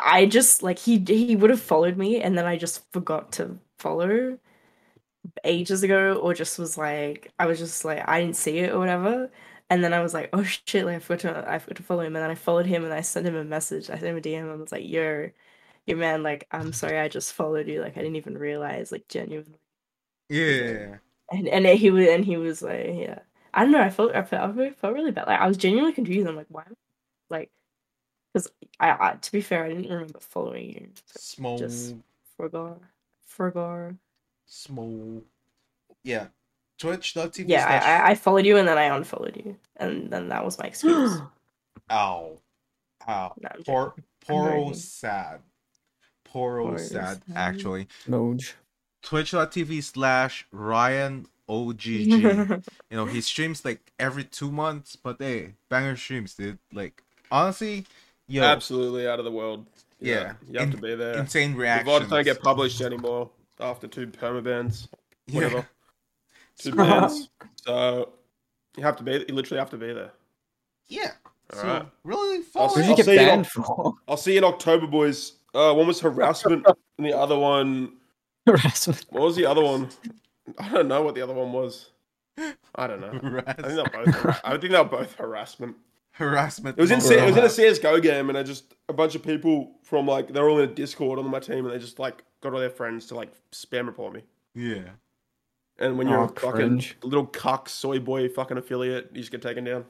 I just like he he would have followed me, and then I just forgot to follow ages ago, or just was like I was just like I didn't see it or whatever. And then I was like, oh shit, like I forgot to I forgot to follow him. And then I followed him and I sent him a message. I sent him a DM and was like, yo, yo man, like I'm sorry I just followed you. Like I didn't even realize, like genuinely. Yeah. And and he was and he was like, yeah. I don't know, I felt I felt, I felt- really bad. Like I was genuinely confused. I'm like, why like because I, I to be fair, I didn't remember following you. So Small. just forgot. Forgot. Small. Yeah. Twitch.tv Yeah, slash I, I followed you and then I unfollowed you. And then that was my [gasps] excuse. Ow. Ow. No, Poor, poor old sad. Poor old Poor sad, sad. actually. Moj. Twitch.tv slash Ryan OGG. [laughs] you know, he streams like every two months, but hey, banger streams, dude. Like, honestly, yo, Absolutely out of the world. Yeah. you have In- to be there. insane The reactions. VODs don't get published anymore after two permabans, Yeah. whatever. [laughs] Two bans. So you have to be. You literally have to be there. Yeah. So, Alright. really I'll follow What see- did him. you get see you banned for? [laughs] I'll see you in October, boys. Uh, one was harassment, [laughs] and the other one. Harassment. What was the other one? I don't know what the other one was. I don't know. I think they're both. har- I think they're both harassment. Harassment. It was in. C- it was in a CS:GO game, and I just a bunch of people from like they're all in a Discord on my team, and they just like got all their friends to like spam report me. Yeah. And when you're Oh, a fucking cringe. little cuck soy boy fucking affiliate, you just get taken down.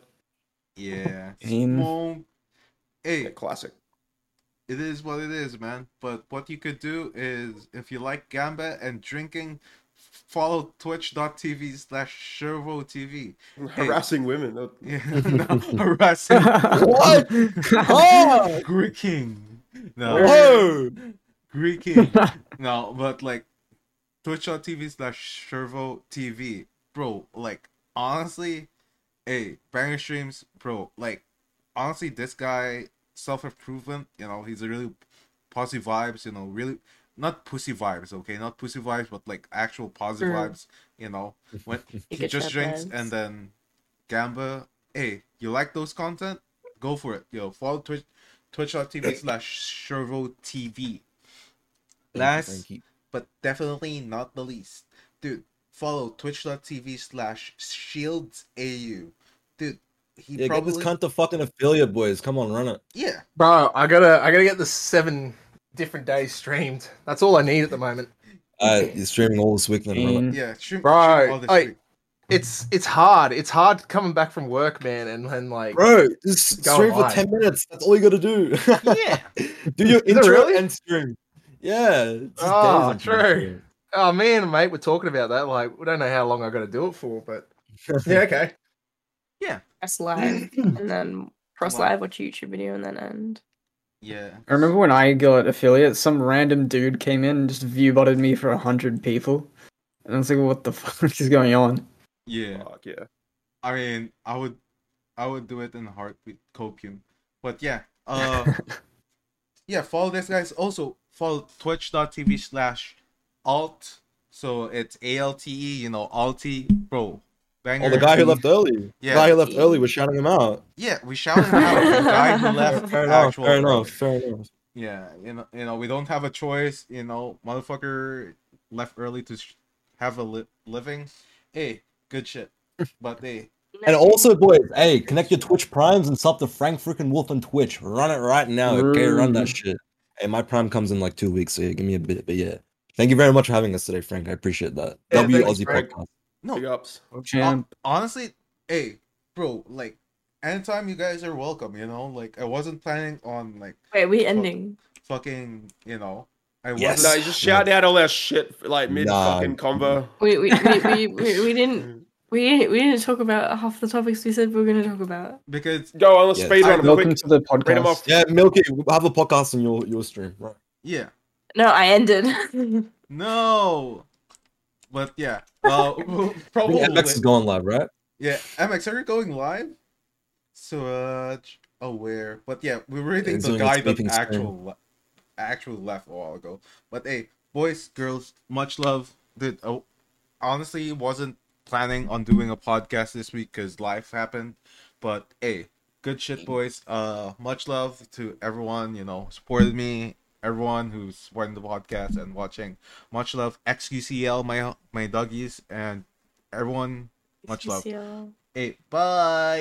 Yeah. Pain. Small. Yeah, Hey, classic. It is what it is, man. But what you could do is, if you like Gamba and drinking, follow twitch.tv slash Shervo TV. [laughs] Harassing women. [laughs] Yeah, no, harassing. [laughs] What? Oh! Greek King. No. Greek King. No, but like twitch.tv slash Shervo TV. Bro, like honestly, hey, banger streams, bro, like honestly, this guy self improvement, you know, he's a really positive vibes, you know, really not pussy vibes, okay, not pussy vibes, but like actual positive Mm. vibes, you know. When [laughs] he just drinks vibes. and then Gamba, hey, you like those content? Go for it. Yo, follow Twitch twitch.tv slash Shervo TV. Last Thank you. but definitely not the least. Dude, follow twitch.tv slash shields AU. Dude, he Yeah, probably get this cunt to fucking affiliate, boys. Come on, run it. Yeah. Bro, I gotta I gotta get the seven different days streamed. That's all I need at the moment. Uh, you're streaming all this week, then run it. Yeah, stream, Right, stream all this I- week. It's it's hard. It's hard coming back from work, man, and then like Bro, just Go stream for 10 minutes. That's all you gotta do. Yeah. [laughs] do your Is it intro really? and stream. Yeah. it's Oh, true. oh me and mate, we're talking about that. Like we don't know how long I got to do it for, but [laughs] yeah, okay. Press live and then press Wow. live, watch a YouTube video, and then end. Yeah. I remember when I got affiliate, some random dude came in and just view botted me for a hundred people. And I was like, what the [laughs] fuck is going on? Yeah. Fuck yeah. I mean, I would I would do it in a heartbeat, copium. But yeah. Uh [laughs] yeah, follow this guys. Also follow twitch.tv slash alt. So it's A L T E, you know, alti bro. Banger. Oh, the guy who left early. Yeah. The guy who left early was shouting him out. Yeah, we shouted him out. The guy who [laughs] left Fair enough. actual Fair early. enough. Fair enough. Yeah, you know, you know, we don't have a choice. You know, motherfucker left early to sh- have a li- living. Hey, good shit. [laughs] But hey, And also, boys, hey, connect your Twitch primes and sub to Frank freaking Wolf on Twitch. Run it right now. Okay, run that shit. Hey, my prime comes in like two weeks, so yeah, give me a bit. But yeah, thank you very much for having us today, Frank. I appreciate that. Yeah, W Aussie Frank. podcast. No, Big ups. Champ. honestly, hey, bro, like anytime you guys are welcome. You know, like I wasn't planning on like Wait, we ending. fucking, you know, I Yes. wasn't. No, you just shout out all our shit like mid Nah. fucking convo. We we, we, we, we, we didn't [laughs] we we didn't talk about half the topics we said we were going to talk about. because Go on, let's Yes. speed run them Welcome quick. to the podcast. off. Yeah, Milky, we'll have a podcast on your your stream. Right. yeah, No, I ended. [laughs] no, but yeah, well, [laughs] I probably. think MX is going live, right? Yeah, MX, are you going live? Such aware, but yeah, we were reading It's the guy its that actual le- actually left a while ago. But hey, boys, girls, much love. Dude, oh, honestly, wasn't planning on doing a podcast this week because life happened. But hey, good shit, boys. Uh, much love to everyone. You know, supported me. Everyone who's supporting the podcast and watching. Much love, XQCL, my my doggies, and everyone. Much love. Hey, bye.